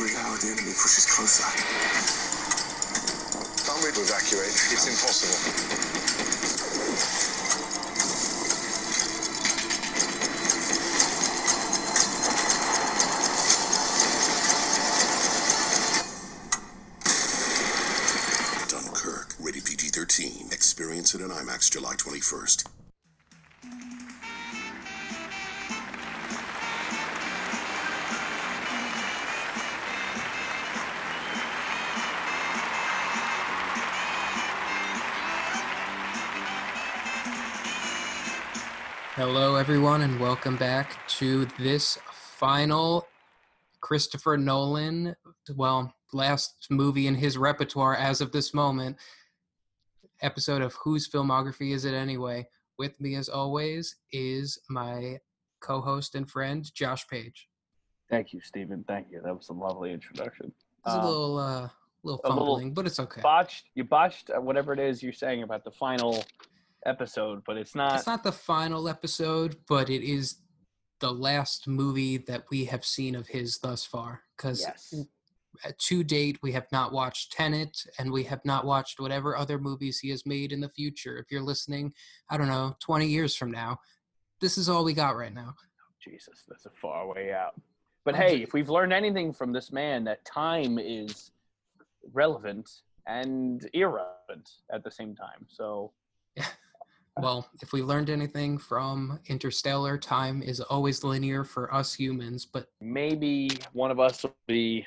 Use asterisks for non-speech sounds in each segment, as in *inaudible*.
Every hour the enemy pushes closer. Can't we to evacuate? It's impossible. Dunkirk, rated PG 13. Experience it in IMAX July 21st. Everyone, and welcome back to this final Christopher Nolan, well, last movie in his repertoire as of this moment, episode of Whose Filmography Is It Anyway? With me, as always, is my co host and friend, Josh Page. Thank you, Stephen. Thank you. That was a lovely introduction. It's a Um, little, uh, little a little fumbling, but it's okay. botched. You botched uh, whatever it is you're saying about the final episode, but it's not. It's not the final episode, but it is the last movie that we have seen of his thus far. Because yes. uh, to date, we have not watched Tenet, and we have not watched whatever other movies he has made in the future. If you're listening, I don't know, 20 years from now, this is all we got right now. Jesus, that's a far way out. But I'm hey, ju- if we've learned anything from this man, that time is relevant and irrelevant at the same time. So Well, if we learned anything from Interstellar, time is always linear for us humans, but maybe one of us will be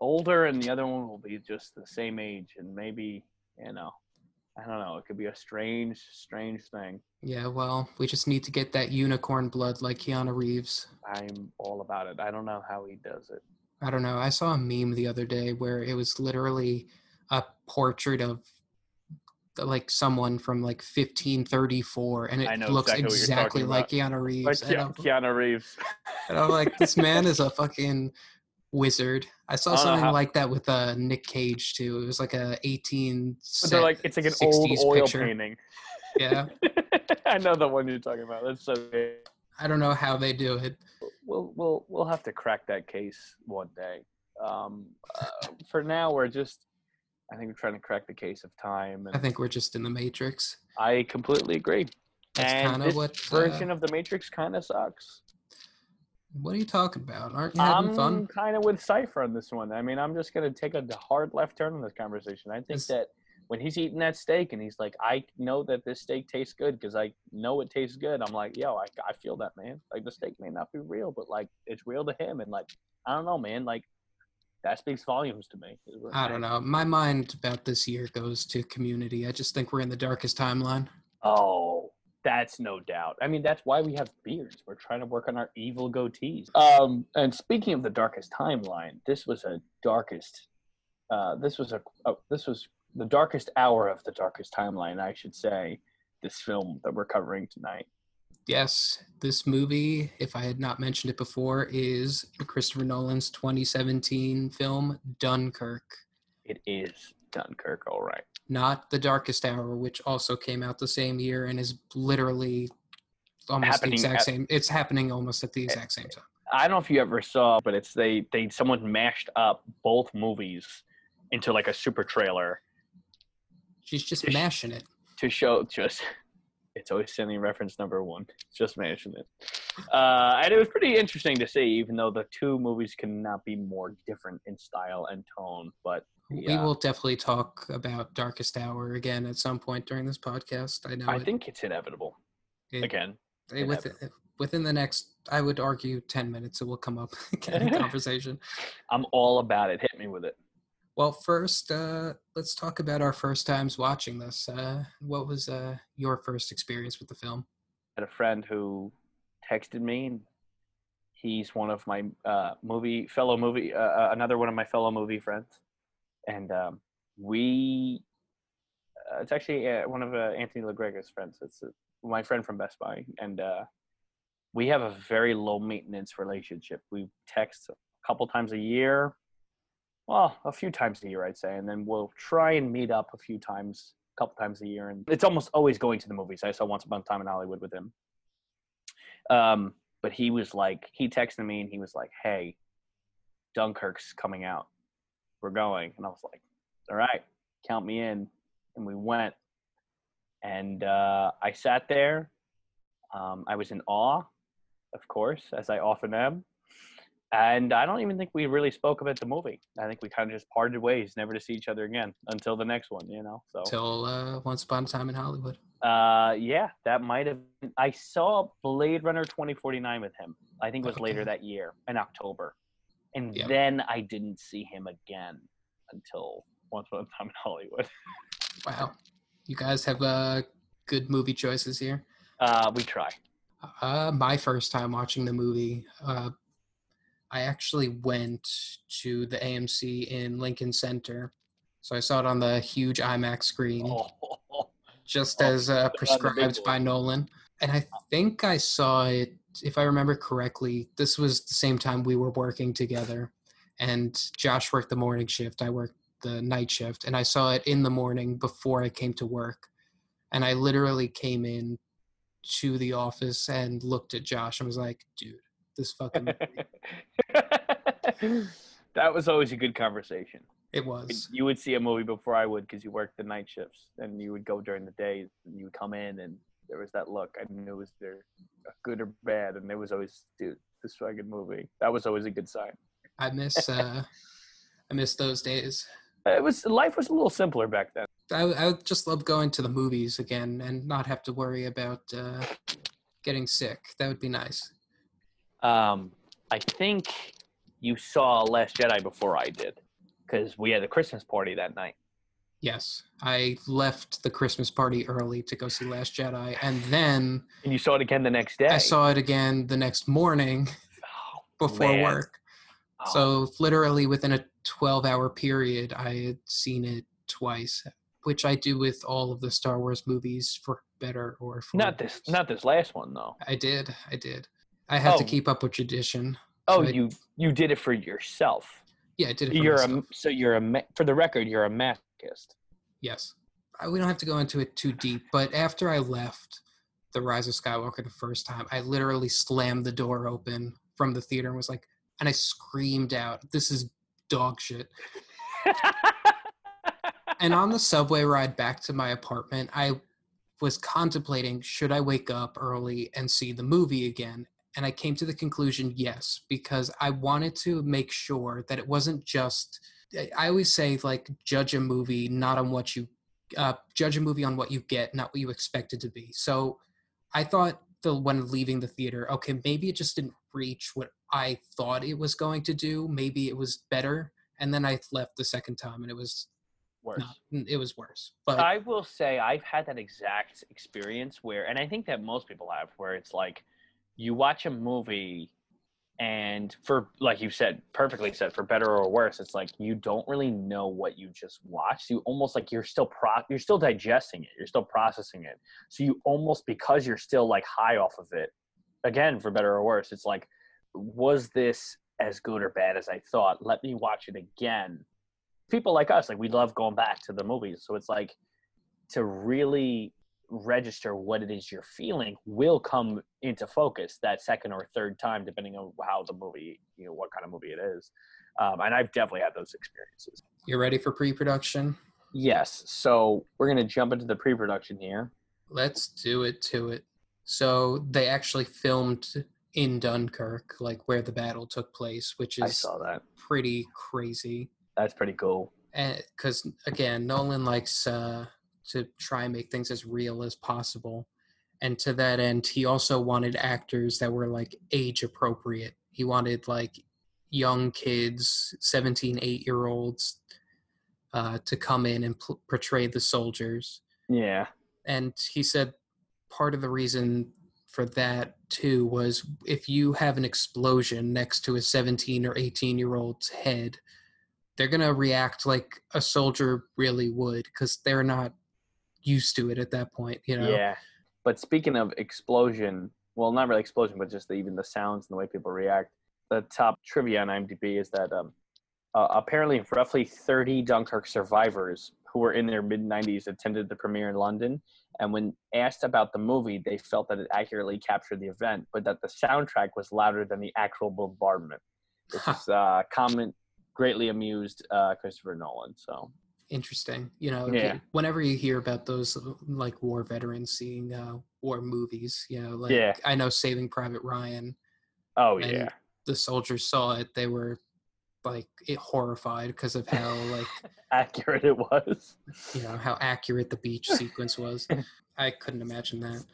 older and the other one will be just the same age, and maybe you know, I don't know. It could be a strange, strange thing. yeah, well, we just need to get that unicorn blood like Keanu Reeves. I'm all about it. I don't know how he does it. I don't know. I saw a meme the other day where it was literally a portrait of like someone from like 1534 and it looks exactly exactly like about. Keanu Reeves. Like Ke- I'm, Keanu Reeves. and I'm like, this man is a *laughs* fucking wizard. I saw I something how- like that with uh, Nick Cage too. It was like a 18 But they're like it's like an old 60s oil picture. painting. Yeah. *laughs* I know the one you're talking about. That's so good. I don't know how they do it. We'll we'll we'll have to crack that case one day. Um, uh, for now, we're just. I think we're trying to crack the case of time, and I think we're just in the Matrix. I completely agree. That's and kind this of what. version uh, of the Matrix kind of sucks. what are you talking about? Aren't you having fun? I'm kind of with Cypher on this one. I mean, I'm just gonna take a hard left turn in this conversation. I think This- that when he's eating that steak and he's like, I know that this steak tastes good because I know it tastes good. I'm like, yo, I, I feel that man. Like the steak may not be real, but like it's real to him. And like, I don't know, man. Like that speaks volumes to me. I'm don't know. My mind about this year goes to community. I just think we're in the darkest timeline. Oh, that's no doubt. I mean, that's why we have beards. We're trying to work on our evil goatees. Um, and speaking of the darkest timeline, this was a darkest. Uh, this was a, a this was the darkest hour of the darkest timeline, I should say. This film that we're covering tonight. Yes, this movie, if I had not mentioned it before, is Christopher Nolan's 2017 film Dunkirk. It is Dunkirk, all right. Not The Darkest Hour, which also came out the same year and is literally almost Happening the exact at- same. It's happening almost at the exact same time. I don't know if you ever saw, but it's they they someone mashed up both movies into like a super trailer She's just Just- mashing it. to show just it's always sending reference number one. Just mention it. Uh, and it was pretty interesting to see even though the two movies cannot be more different in style and tone but We will definitely talk about Darkest Hour again at some point during this podcast. I know. i it- think it's inevitable. It- again Eh, with, within the next i would argue 10 minutes it will come up *laughs* again in *laughs* conversation. I'm all about it. Hit me with it well first uh, let's talk about our first times watching this uh, what was uh, your first experience with the film? I had a friend who texted me and he's one of my uh, movie fellow movie uh, uh, another one of my fellow movie friends. And um, we it's actually one of anthony legrega's friends. It's my friend from best buy. And we have a very low maintenance relationship. We text a couple times a year well a few times a year i'd say and then we'll try and meet up a few times a couple times a year and it's almost always going to the movies i saw once upon a time in hollywood with him um, but he was like he texted me and he was like hey Dunkirk's coming out. We're going. And I was like, all right, count me in. And we went. And uh, I sat there. Um, I was in awe, of course, as I often am. And I don't even think we really spoke about the movie. I think we kind of just parted ways, never to see each other again until the next one, you know? So, Till uh, Once Upon a Time in Hollywood. uh, yeah, that might have. I saw Blade Runner 2049 with him. I think it was later that year in October. And Yep. then I didn't see him again until Once Upon a Time in Hollywood. Wow. You guys have uh, good movie choices here. Uh, we try. Uh, my first time watching the movie, uh, I actually went to the AMC in Lincoln Center. So I saw it on the huge IMAX screen, Oh, just oh, as uh, prescribed by. Nolan. And I think I saw it, if I remember correctly, this was the same time we were working together. And Josh worked the morning shift, I worked the night shift. And I saw it in the morning before I came to work. And I literally came in to the office and looked at Josh and was like, dude, this fucking *laughs* *laughs* that was always a good conversation. it was. You would see a movie before I would because you worked the night shifts, and you would go during the days, and you would come in, and there was that look. I knew it was there, good or bad, and there was always, dude, this fucking movie. That was always a good sign. I miss *laughs* uh I miss those days. It was life was a little simpler back then. I I just love going to the movies again and not have to worry about uh getting sick. That would be nice. Um, I think you saw Last Jedi before I did, because we had a Christmas party that night. Yes. I left the Christmas party early to go see Last Jedi and then And you saw it again the next day. I saw it again the next morning Oh, before man. work. Oh, So literally within a 12 hour period, I had seen it twice, which I do with all of the Star Wars movies for better or for not this, worse. not this last one though. I did. I did. I had to Oh. keep up with tradition. Oh, I- you you did it for yourself. Yeah, I did it. For You're myself. a so you're a for the record you're a masochist. yes. I, we don't have to go into it too deep, but after I left the Rise of Skywalker the first time, I literally slammed the door open from the theater and was like, and I screamed out, "This is dog shit." and on the subway ride back to my apartment, I was contemplating should I wake up early and see the movie again? And I came to the conclusion yes, because I wanted to make sure that it wasn't just. I- always say, like, judge a movie not on what you. Uh, judge a movie on what you get, not what you expect it to be. So I thought the when leaving the theater, okay, maybe it just didn't reach what I thought it was going to do. Maybe it was better. And then I left the second time and it was Worse. no, it was worse. But I will say I've had that exact experience where, and I think that most people have, where it's like you watch a movie, and for like you said, perfectly said, for better or worse, it's like you don't really know what you just watched. You almost like you're still pro, you're still digesting it, you're still processing it. So you almost because you're still like high off of it. Again, for better or worse, it's like, was this as good or bad as I thought? Let me watch it again people like us, like we love going back to the movies. So it's like to really register what it is you're feeling will come into focus that second or third time, depending on how the movie, you know, what kind of movie it is. Um, and I've definitely had those experiences. you're ready for pre-production? Yes. So we're gonna jump into the pre-production here. Let's do it to it. So they actually filmed in Dunkirk, like where the battle took place, which I is saw that. pretty crazy. That's pretty cool. Because again, Nolan likes uh, to try and make things as real as possible, and to that end, he also wanted actors that were like age appropriate. He wanted like young kids, 17, 8 year olds, uh, to come in and portray the soldiers. Yeah. and he said part of the reason for that too was if you have an explosion next to a 17 or 18 year old's head they're going to react like a soldier really would because they're not used to it at that point you know Yeah. But speaking of explosion, well, not really explosion, but just the, even the sounds and the way people react. The top trivia on IMDb is that um, uh, apparently roughly 30 Dunkirk survivors who were in their mid 90s attended the premiere in London. And when asked about the movie, they felt that it accurately captured the event, but that the soundtrack was louder than the actual bombardment. This is uh, comment greatly amused uh, Christopher Nolan. So Interesting. You know, Yeah. whenever you hear about those uh, like war veterans seeing uh, war movies, you know, like Yeah. I know Saving Private Ryan, oh yeah, the soldiers saw it, they were like it horrified because of how like *laughs* accurate it was. you know how accurate the beach sequence was. *laughs* I couldn't imagine that.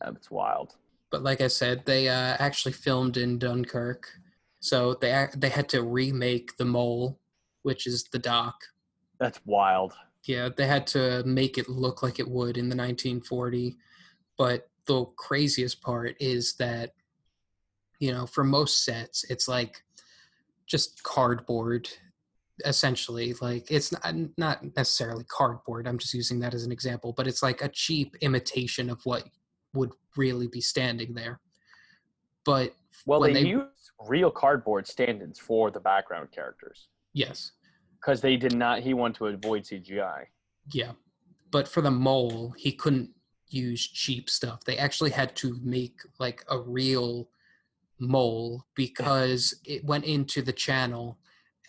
That's wild. But like I said, they uh, actually filmed in Dunkirk, so they they had to remake the mole, which is the dock. That's wild. Yeah, they had to make it look like it would in the 1940. But the craziest part is that, you know, for most sets, it's like just cardboard, essentially. Like it's not, not necessarily cardboard. I'm just using that as an example, but it's like a cheap imitation of what would really be standing there. But Well, when they, they- used real cardboard stand-ins for the background characters yes, because they did not. He wanted to avoid CGI. Yeah. But for the mole, he couldn't use cheap stuff. They actually had to make like a real mole because it went into the channel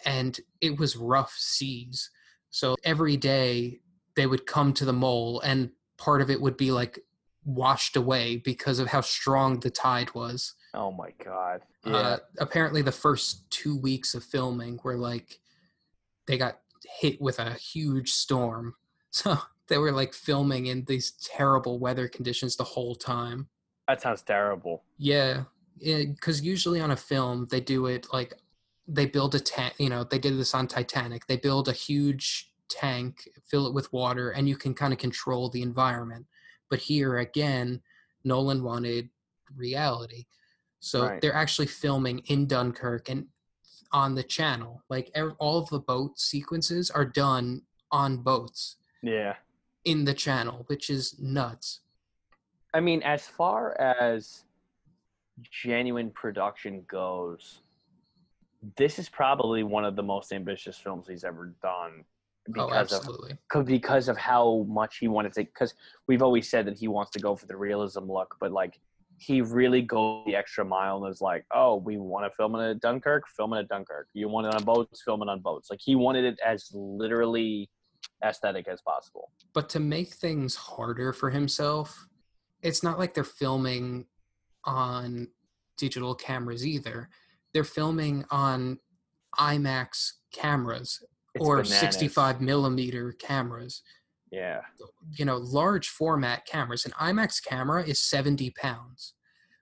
and it was rough seas. So every day they would come to the mole and part of it would be like washed away because of how strong the tide was. Oh my god. Yeah. Uh, apparently, the first two weeks of filming were like they got hit with a huge storm, *laughs* so they were like filming in these terrible weather conditions the whole time. that sounds terrible. Yeah, because usually on a film they do it like they build a tank. You know, they did this on Titanic. They build a huge tank, fill it with water, and you can kind of control the environment. But here again, Nolan wanted reality, so Right. they're actually filming in Dunkirk and on the channel. Like all of the boat sequences are done on boats Yeah. in the channel, which is nuts. I mean, as far as genuine production goes, this is probably one of the most ambitious films he's ever done oh, because of absolutely. co- because of how much he wanted to. Because we've always said that he wants to go for the realism look, but like he really goes the extra mile and is like, "Oh, we want to film it at Dunkirk, film it at Dunkirk. You want it on boats, film it on boats." Like he wanted it as literally aesthetic as possible. but to make things harder for himself it's not like they're filming on digital cameras either they're filming on imax cameras It's or bananas. 65 millimeter cameras Yeah. you know large format cameras an imax camera is 70 pounds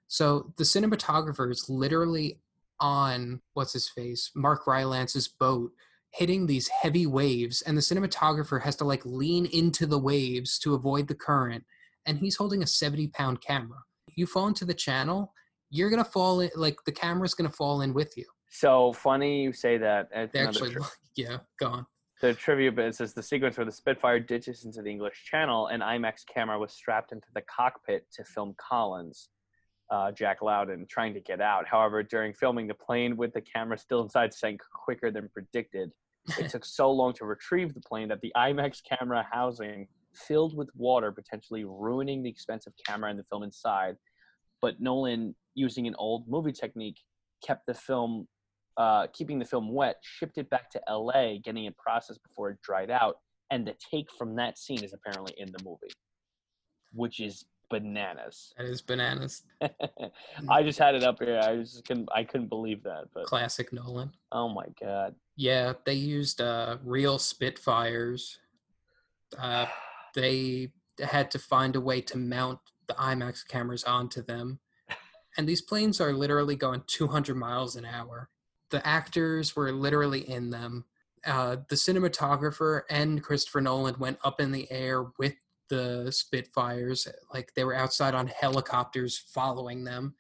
so the cinematographer is literally on what's his face mark rylance's boat hitting these heavy waves and the cinematographer has to like lean into the waves to avoid the current and he's holding a 70 pound camera you fall into the channel you're gonna fall in like the camera's gonna fall in with you So funny you say that. It's actually *laughs* yeah go the trivia bit says the sequence where the Spitfire ditches into the English Channel, an IMAX camera was strapped into the cockpit to film Collins, uh, Jack Lowden, trying to get out. However, during filming, the plane with the camera still inside sank quicker than predicted. It took so long to retrieve the plane that the IMAX camera housing filled with water, potentially ruining the expensive camera and the film inside. But Nolan, using an old movie technique, kept the film uh, keeping the film wet, shipped it back to LA, getting it processed before it dried out. And the take from that scene is apparently in the movie, which is bananas. that is bananas *laughs* I just had it up here. I just couldn't. I couldn't believe that. But classic nolan oh my god. Yeah, they used uh, real Spitfires. Uh, *sighs* they had to find a way to mount the IMAX cameras onto them. And these planes are literally going 200 miles an hour. The actors were literally in them. Uh, the cinematographer and Christopher Nolan went up in the air with the Spitfires. Like they were outside on helicopters following them.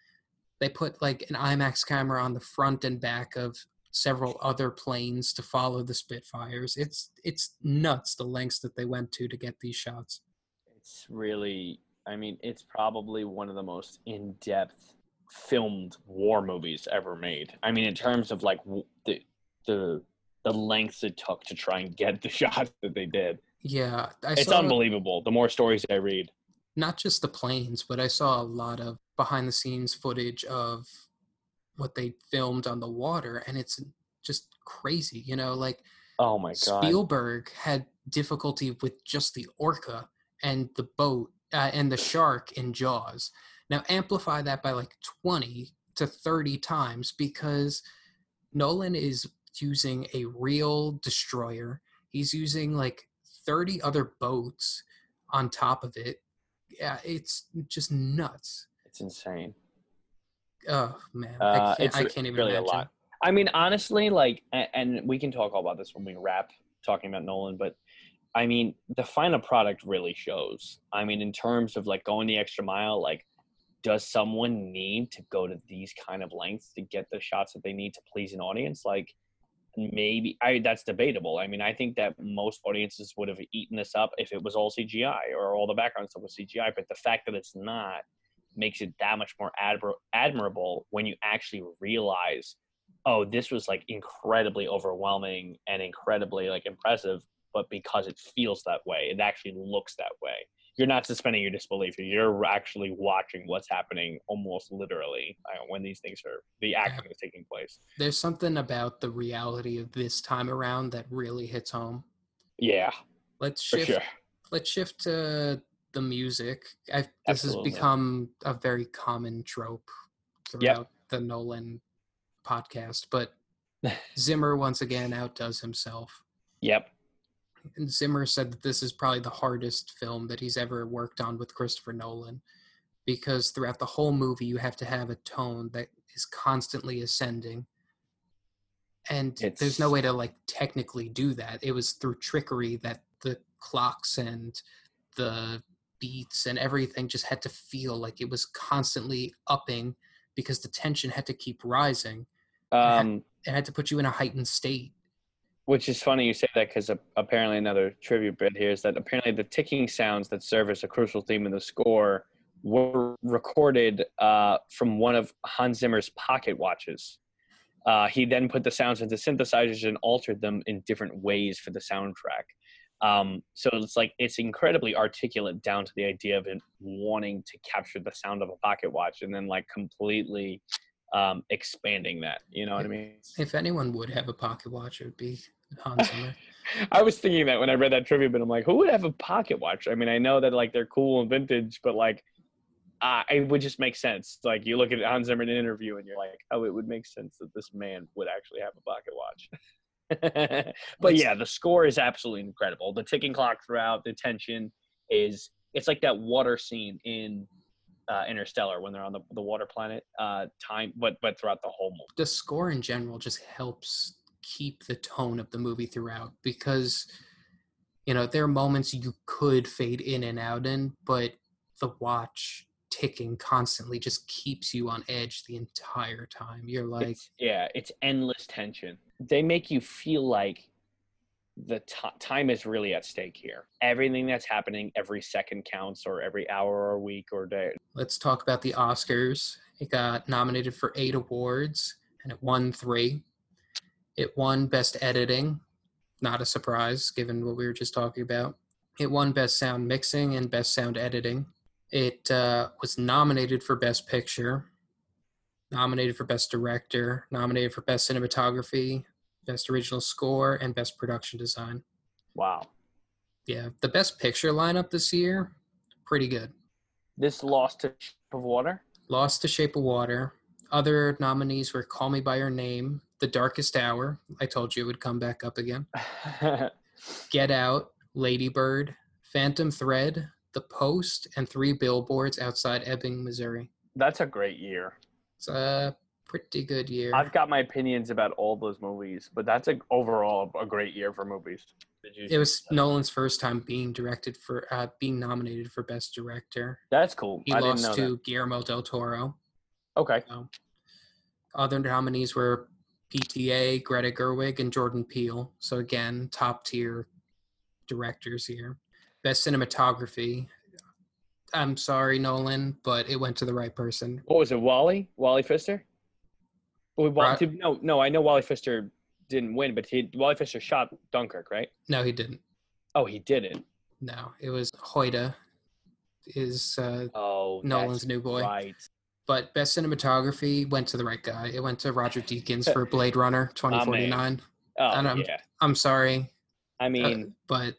They put like an IMAX camera on the front and back of several other planes to follow the Spitfires. It's it's nuts the lengths that they went to to get these shots. It's really. I mean, it's probably one of the most in-depth filmed war movies ever made. I mean, in terms of like the the the lengths it took to try and get the *laughs* shots that they did. Yeah, I It's unbelievable. The more stories I read. not just the planes, but I saw a lot of behind the scenes footage of what they filmed on the water, and it's just crazy. You know, like Oh my god. Spielberg had difficulty with just the orca and the boat uh, and the shark in Jaws. Now amplify that by like 20 to 30 times because Nolan is using a real destroyer. He's using like 30 other boats on top of it. Yeah, it's just nuts. It's insane. Oh man, Uh, I can't. I can't even really imagine. a lot. I mean, honestly, like, and we can talk all about this when we wrap talking about Nolan, but I mean, the final product really shows. I mean, in terms of like going the extra mile, like, does someone need to go to these kind of lengths to get the shots that they need to please an audience? Like, maybe I that's debatable. I mean, I think that most audiences would have eaten this up if it was all CGI or all the background stuff was CGI. But the fact that it's not makes it that much more admir- admirable when you actually realize, oh, this was like incredibly overwhelming and incredibly like impressive. But because it feels that way, it actually looks that way. You're not suspending your disbelief. You're actually watching what's happening almost literally uh, when these things are the acting is taking place. There's something about the reality of this time around that really hits home. Yeah, Let's shift sure. let's shift to the music. I, this has become a very common trope throughout the Nolan podcast, but *laughs* Zimmer once again outdoes himself. Yep. And Zimmer said that this is probably the hardest film that he's ever worked on with Christopher Nolan because throughout the whole movie you have to have a tone that is constantly ascending. And there's no way to like technically do that. It was through trickery that the clocks and the beats and everything just had to feel like it was constantly upping because the tension had to keep rising. Um, It had to put you in a heightened state. Which is funny you say that because apparently another trivia bit here is that apparently the ticking sounds that serve as a crucial theme in the score were recorded uh, from one of Hans Zimmer's pocket watches. Uh, he then put the sounds into synthesizers and altered them in different ways for the soundtrack. Um, so it's like it's incredibly articulate down to the idea of it wanting to capture the sound of a pocket watch and then like completely um, expanding that. You know what I mean? If anyone would have a pocket watch, it would be Hans *laughs* Zimmer. I was thinking that when I read that trivia but I'm like, who would have a pocket watch? I mean, I know that like they're cool and vintage, but like, uh, it would just make sense. Like you look at Hans Zimmer in an interview, and you're like, oh, it would make sense that this man would actually have a pocket watch. *laughs* but yeah, the score is absolutely incredible. The ticking clock throughout, the tension is. It's like that water scene in uh, Interstellar when they're on the, the water planet. Uh, time, but but throughout the whole movie. the score in general just helps keep the tone of the movie throughout because you know there are moments you could fade in and out in but the watch ticking constantly just keeps you on edge the entire time you're like it's, yeah, it's endless tension. They make you feel like the t- time is really at stake here. Everything that's happening, every second counts, or every hour or week or day. let's talk about the oscars it got nominated for eight awards and it won three it won best editing not a surprise given what we were just talking about it won best sound mixing and best sound editing it uh, was nominated for best picture nominated for best director nominated for best cinematography best original score and best production design Wow. yeah the best picture lineup this year pretty good This lost to Shape of Water. Lost to Shape of Water. Other nominees were Call Me By Your Name, The Darkest Hour. I told you it would come back up again. *laughs* Get Out, Lady Bird, Phantom Thread, The Post, and Three Billboards Outside Ebbing, Missouri. That's a great year. It's a pretty good year. I've got my opinions about all those movies, but that's a, overall a great year for movies. It was Nolan's first time being directed for, uh, being nominated for Best Director. That's cool. He I didn't know lost to Guillermo del Toro. that. Okay. Other nominees were PTA, Greta Gerwig, and Jordan Peele. So again, top tier directors here. Best cinematography. I'm sorry, Nolan, but it went to the right person. What was it? Wally? Wally Pfister? Well, Right. did- no, no. I know Wally Pfister didn't win, but he Wally Pfister shot Dunkirk, right? No, he didn't. Oh, he didn't. No, it was Hoyta, is uh, Oh, Nolan's new boy. Right. but best cinematography went to the right guy. It went to Roger Deakins *laughs* for Blade Runner 2049. Oh And I'm- yeah. I'm sorry, I uh, mean, but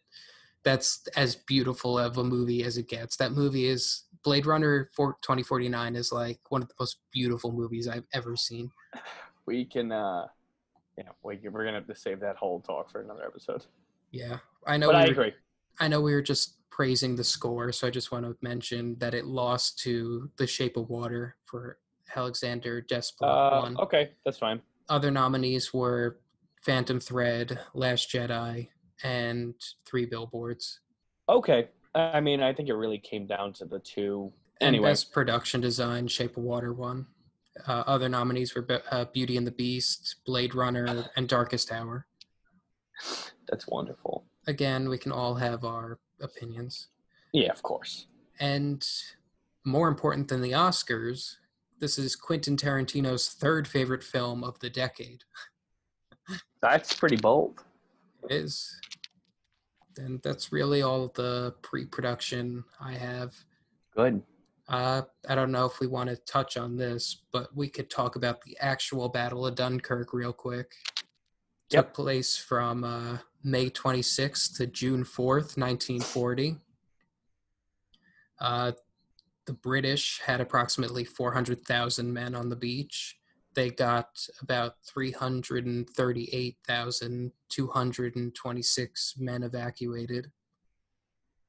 that's as beautiful of a movie as it gets. That movie is Blade Runner for 2049 is like one of the most beautiful movies I've ever seen. *laughs* we can. uh Yeah, we can, we're gonna have to save that whole talk for another episode. Yeah, I know. But I we were- agree. I know we were just praising the score, so I just want to mention that it lost to The Shape of Water for Alexander Desplat Uh, won. okay, that's fine. Other nominees were Phantom Thread, Last Jedi, and Three Billboards. Okay, I mean, I think it really came down to the two. And Best Production Design, Shape of Water won. Uh, other nominees were uh, Beauty and the Beast, Blade Runner, and Darkest Hour. *sighs* that's wonderful. Again, we can all have our opinions. Yeah, of course. And more important than the Oscars, this is Quentin Tarantino's third favorite film of the decade. *laughs* That's pretty bold. It is. And that's really all the pre production I have. Good. Uh, I don't know if we want to touch on this, but we could talk about the actual Battle of Dunkirk real quick. Yep. Took place from uh, May 26th to June 4th, 1940. Uh, the British had approximately 400,000 men on the beach. They got about 338,226 men evacuated,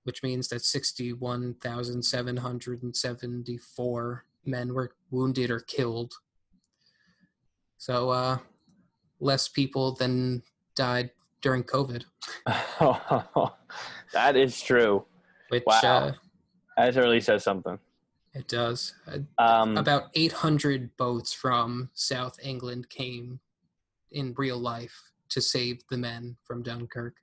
which means that 61,774 men were wounded or killed. So, uh, less people than died during COVID, *laughs* that is true. which Wow. uh, That really says something. It does. Uh, Um, about 800 boats from South England came in real life to save the men from Dunkirk.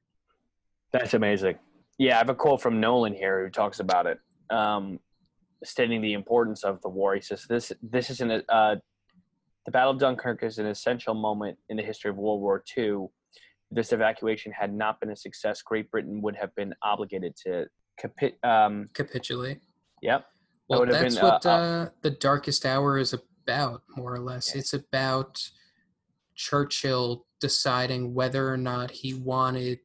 That's amazing. Yeah, I have a quote from Nolan here who talks about it, um, stating the importance of the war. He says, "This this is an uh, the Battle of Dunkirk is an essential moment in the history of World War II. If this evacuation had not been a success, Great Britain would have been obligated to capi- um, Capitulate. Yep. That Well, have that's been, what uh, uh, the Darkest Hour is about, more or less. Yeah. It's about Churchill deciding whether or not he wanted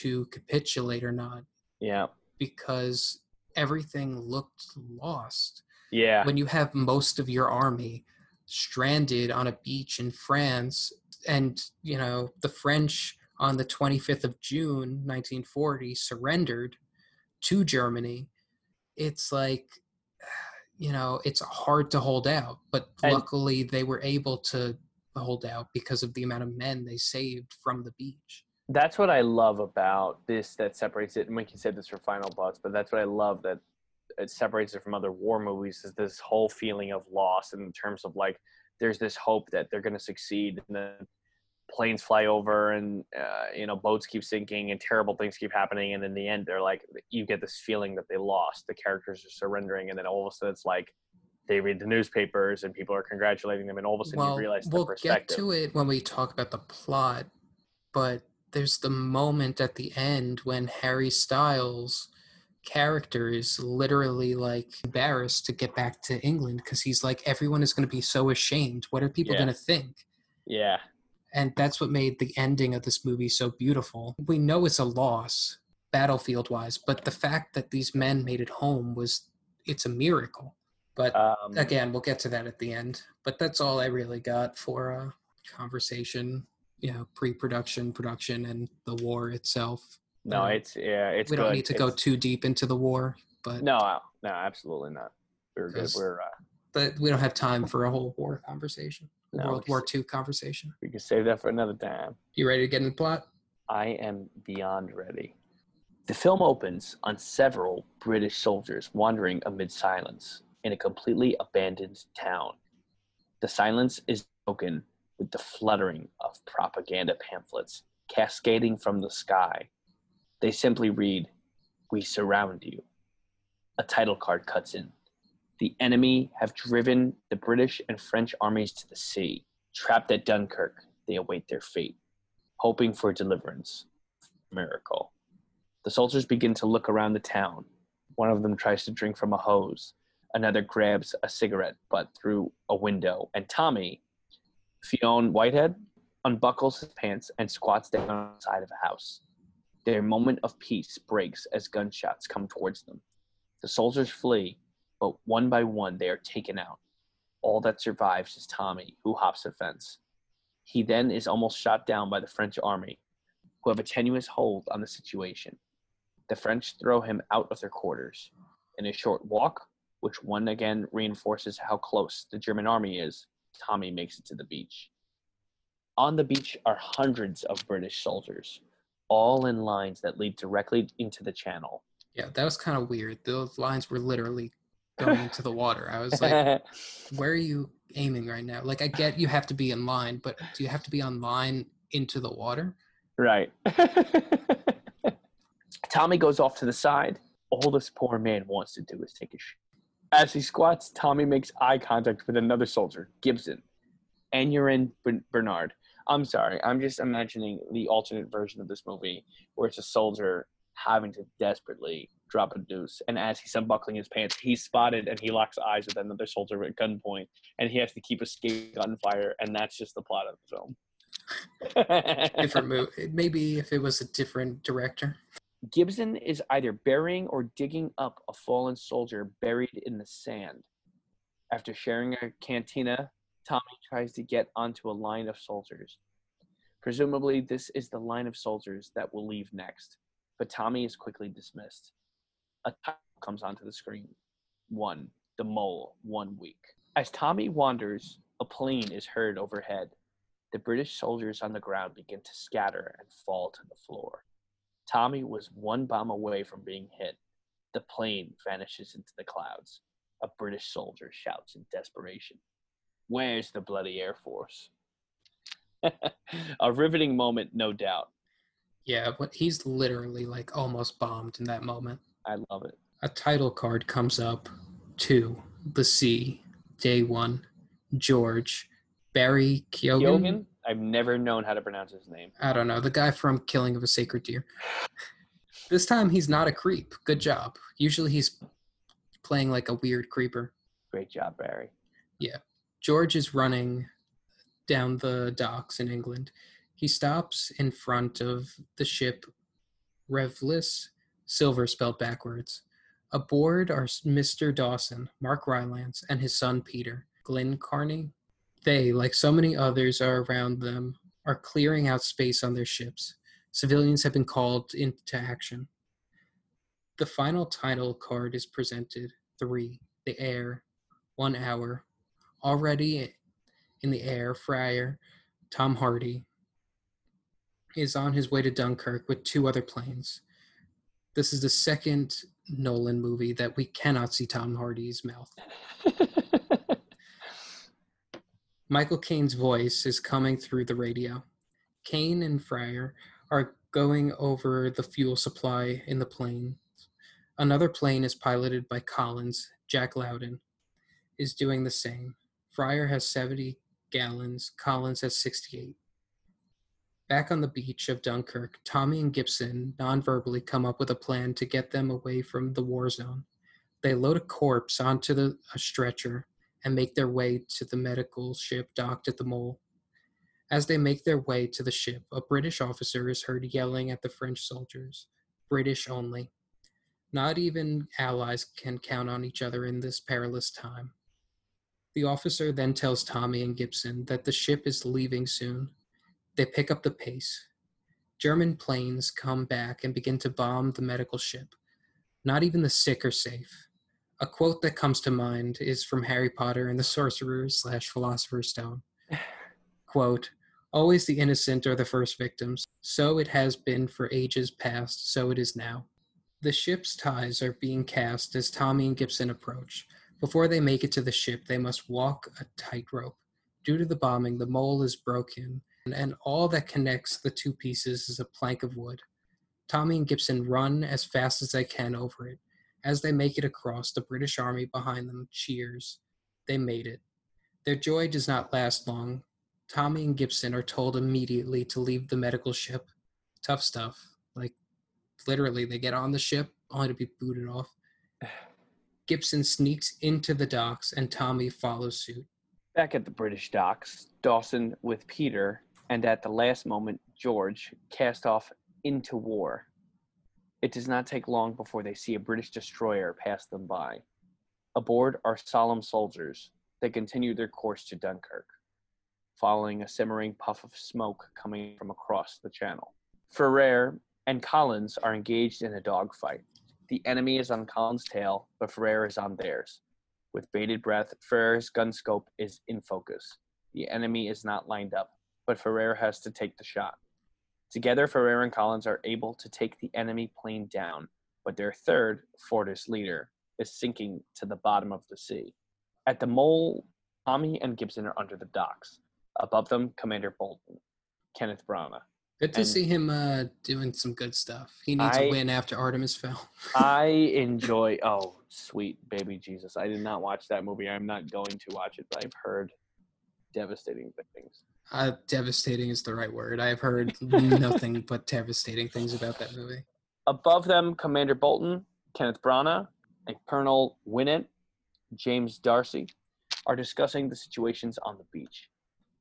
to capitulate or not Yeah. because everything looked lost. Yeah. when you have most of your army stranded on a beach in France and you know the French on the 25th of June 1940 surrendered to Germany it's like you know it's hard to hold out but And- luckily they were able to hold out because of the amount of men they saved from the beach that's what I love about this that separates it. And we can say this for final thoughts, but that's what I love that it separates it from other war movies is this whole feeling of loss in terms of like there's this hope that they're going to succeed and then planes fly over and uh, you know boats keep sinking and terrible things keep happening and in the end they're like you get this feeling that they lost. The characters are surrendering and then all of a sudden it's like they read the newspapers and people are congratulating them and all of a sudden well you realize the we'll get to it when we talk about the plot but there's the moment at the end when harry styles character is literally like embarrassed to get back to england because he's like everyone is going to be so ashamed. What are people Yeah. going to think? Yeah and that's what made the ending of this movie so beautiful. We know it's a loss battlefield wise but the fact that these men made it home was it's a miracle. But um, again we'll get to that at the end. But that's all i really got for a conversation you know pre-production production and the war itself. No um, it's yeah it's we don't need to go too deep into the war but No, no, absolutely not. We're good. We're uh, but we don't have time for a whole war conversation No, world war ii conversation we can save that for another time. you ready to get in the plot I am beyond ready. The film opens on several British soldiers wandering amid silence in a completely abandoned town. The silence is broken with the fluttering of propaganda pamphlets cascading from the sky. They simply read, We surround you. A title card cuts in. The enemy have driven the British and French armies to the sea. Trapped at Dunkirk, they await their fate, hoping for deliverance. Miracle. The soldiers begin to look around the town. One of them tries to drink from a hose. Another grabs a cigarette butt through a window, and Tommy, Fionn Whitehead, unbuckles his pants and squats down on the side of a house. Their moment of peace breaks as gunshots come towards them. The soldiers flee, but one by one they are taken out. All that survives is Tommy, who hops a fence. He then is almost shot down by the French army, who have a tenuous hold on the situation. The French throw him out of their quarters. In a short walk, which one again reinforces how close the German army is, Tommy makes it to the beach. On the beach are hundreds of British soldiers, all in lines that lead directly into the channel. Yeah, that was kind of weird. Those lines were literally going into the water. I was like, *laughs* where are you aiming right now? Like, I get you have to be in line, but do you have to be on line into the water? Right. *laughs* Tommy goes off to the side. All this poor man wants to do is take a shit. As he squats, Tommy makes eye contact with another soldier, Gibson, Aneurin Bernard. I'm sorry, I'm just imagining the alternate version of this movie where it's a soldier having to desperately drop a deuce. And as he's unbuckling his pants, he's spotted and he locks eyes with another soldier at gunpoint, and he has to keep escaping gunfire, and that's just the plot of the film. *laughs* different movie. *laughs* Maybe if it was a different director. Gibson is either burying or digging up a fallen soldier buried in the sand. After sharing a cantina, Tommy tries to get onto a line of soldiers. Presumably, this is the line of soldiers that will leave next, but Tommy is quickly dismissed. A title comes onto the screen. One, The Mole, one week. As Tommy wanders, a plane is heard overhead. The British soldiers on the ground begin to scatter and fall to the floor. Tommy was one bomb away from being hit. The plane vanishes into the clouds. A British soldier shouts in desperation, Where's the bloody Air Force? *laughs* a riveting moment, no doubt. Yeah, but he's literally like almost bombed in that moment. I love it. A title card comes up to the sea, day one, George, Barry Keoghan. Keoghan? I've never known how to pronounce his name. I don't know. The guy from Killing of a Sacred Deer. this time he's not a creep. Good job. Usually he's playing like a weird creeper. Great job, Barry. Yeah. George is running down the docks in England. He stops in front of the ship Revlis, silver spelled backwards. Aboard are Mr. Dawson, Mark Rylance, and his son Peter, Glyn Carney, they, like so many others are around them, are clearing out space on their ships. Civilians have been called into action. The final title card is presented three, the air, one hour. Already in the air, Fryer, Tom Hardy, is on his way to Dunkirk with two other planes. This is the second Nolan movie that we cannot see Tom Hardy's mouth. *laughs* Michael Caine's voice is coming through the radio. Caine and Fryer are going over the fuel supply in the plane. Another plane is piloted by Collins. Jack Lowden is doing the same. Fryer has 70 gallons, Collins has 68. Back on the beach of Dunkirk, Tommy and Gibson non-verbally come up with a plan to get them away from the war zone. They load a corpse onto the, a stretcher and make their way to the medical ship docked at the mole. As they make their way to the ship, a British officer is heard yelling at the French soldiers British only. Not even allies can count on each other in this perilous time. The officer then tells Tommy and Gibson that the ship is leaving soon. They pick up the pace. German planes come back and begin to bomb the medical ship. Not even the sick are safe. A quote that comes to mind is from Harry Potter and the Sorcerer slash Philosopher's Stone. *sighs* Quote, Always the innocent are the first victims. So it has been for ages past, so it is now. The ship's ties are being cast as Tommy and Gibson approach. Before they make it to the ship, they must walk a tightrope. Due to the bombing, the mole is broken, and all that connects the two pieces is a plank of wood. Tommy and Gibson run as fast as they can over it. As they make it across, the British army behind them cheers. They made it. Their joy does not last long. Tommy and Gibson are told immediately to leave the medical ship. Tough stuff. Like, literally, they get on the ship only to be booted off. *sighs* Gibson sneaks into the docks and Tommy follows suit. Back at the British docks, Dawson with Peter, and at the last moment, George, cast off into war. It does not take long before they see a British destroyer pass them by. Aboard are solemn soldiers. They continue their course to Dunkirk, following a simmering puff of smoke coming from across the channel. Farrier and Collins are engaged in a dogfight. The enemy is on Collins' tail, but Farrier is on theirs. With bated breath, Farrier's gun scope is in focus. The enemy is not lined up, but Farrier has to take the shot. Together, Farrier and Collins are able to take the enemy plane down, but their third, Fortis leader, is sinking to the bottom of the sea. At the mole, Tommy and Gibson are under the docks. Above them, Commander Bolton, Kenneth Branagh. Good to And- see him uh, doing some good stuff. He needs I- a win after Artemis fell. *laughs* I enjoy. Oh, sweet baby Jesus! I did not watch that movie. I'm not going to watch it, but I've heard devastating things. Uh, devastating is the right word. I've heard *laughs* nothing but devastating things about that movie. Above them, Commander Bolton, Kenneth Branagh, and Colonel Winnant, James D'Arcy, are discussing the situations on the beach.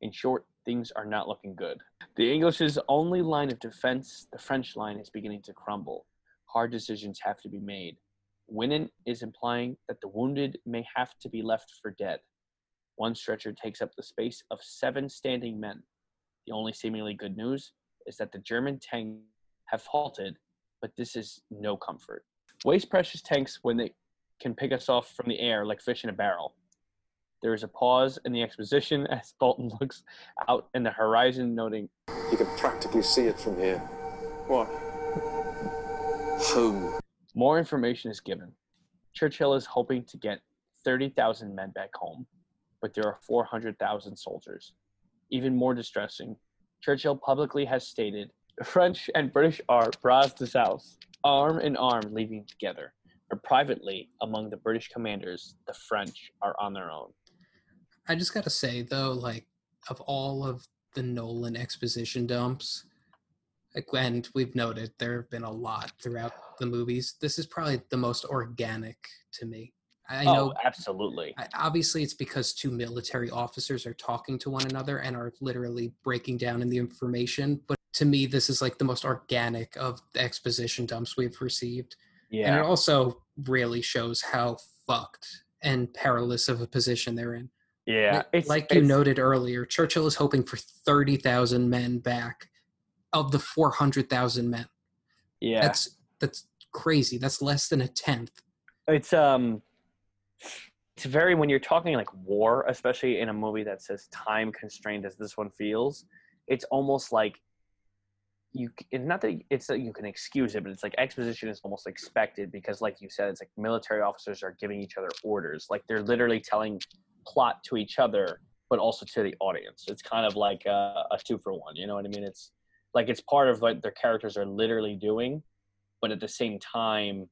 In short, things are not looking good. The English's only line of defense, the French line, is beginning to crumble. Hard decisions have to be made. Winnant is implying that the wounded may have to be left for dead. One stretcher takes up the space of seven standing men. The only seemingly good news is that the German tanks have halted but this is no comfort. Waste precious tanks when they can pick us off from the air like fish in a barrel. There is a pause in the exposition *laughs* as Bolton looks out in the horizon, noting, You can practically see it from here. What? Home. More information is given. Churchill is hoping to get 30,000 men back home, but there are 400,000 soldiers. Even more distressing, Churchill publicly has stated the French and British are bras dessus, arm in arm leaving together. But privately, among the British commanders, the French are on their own. I just gotta say though, like of all of the Nolan exposition dumps, like and we've noted there have been a lot throughout the movies. This is probably the most organic to me. I oh, know absolutely. Obviously it's because two military officers are talking to one another and are literally breaking down in the information. But to me, this is like the most organic of the exposition dumps we've received. Yeah. And it also really shows how fucked and perilous of a position they're in. Yeah. Like- like you noted earlier, Churchill is hoping for 30,000 men back of the 400,000 men. Yeah. That's that's crazy. That's less than a tenth. it's um it's very when you're talking like war especially in a movie that's as time constrained as this one feels it's almost like you it's not that it's that you can excuse it but it's like exposition is almost expected because like you said it's like military officers are giving each other orders. Like they're literally telling plot to each other but also to the audience. It's kind of like a, a two for one you know what i mean? It's like it's part of what their characters are literally doing but at the same time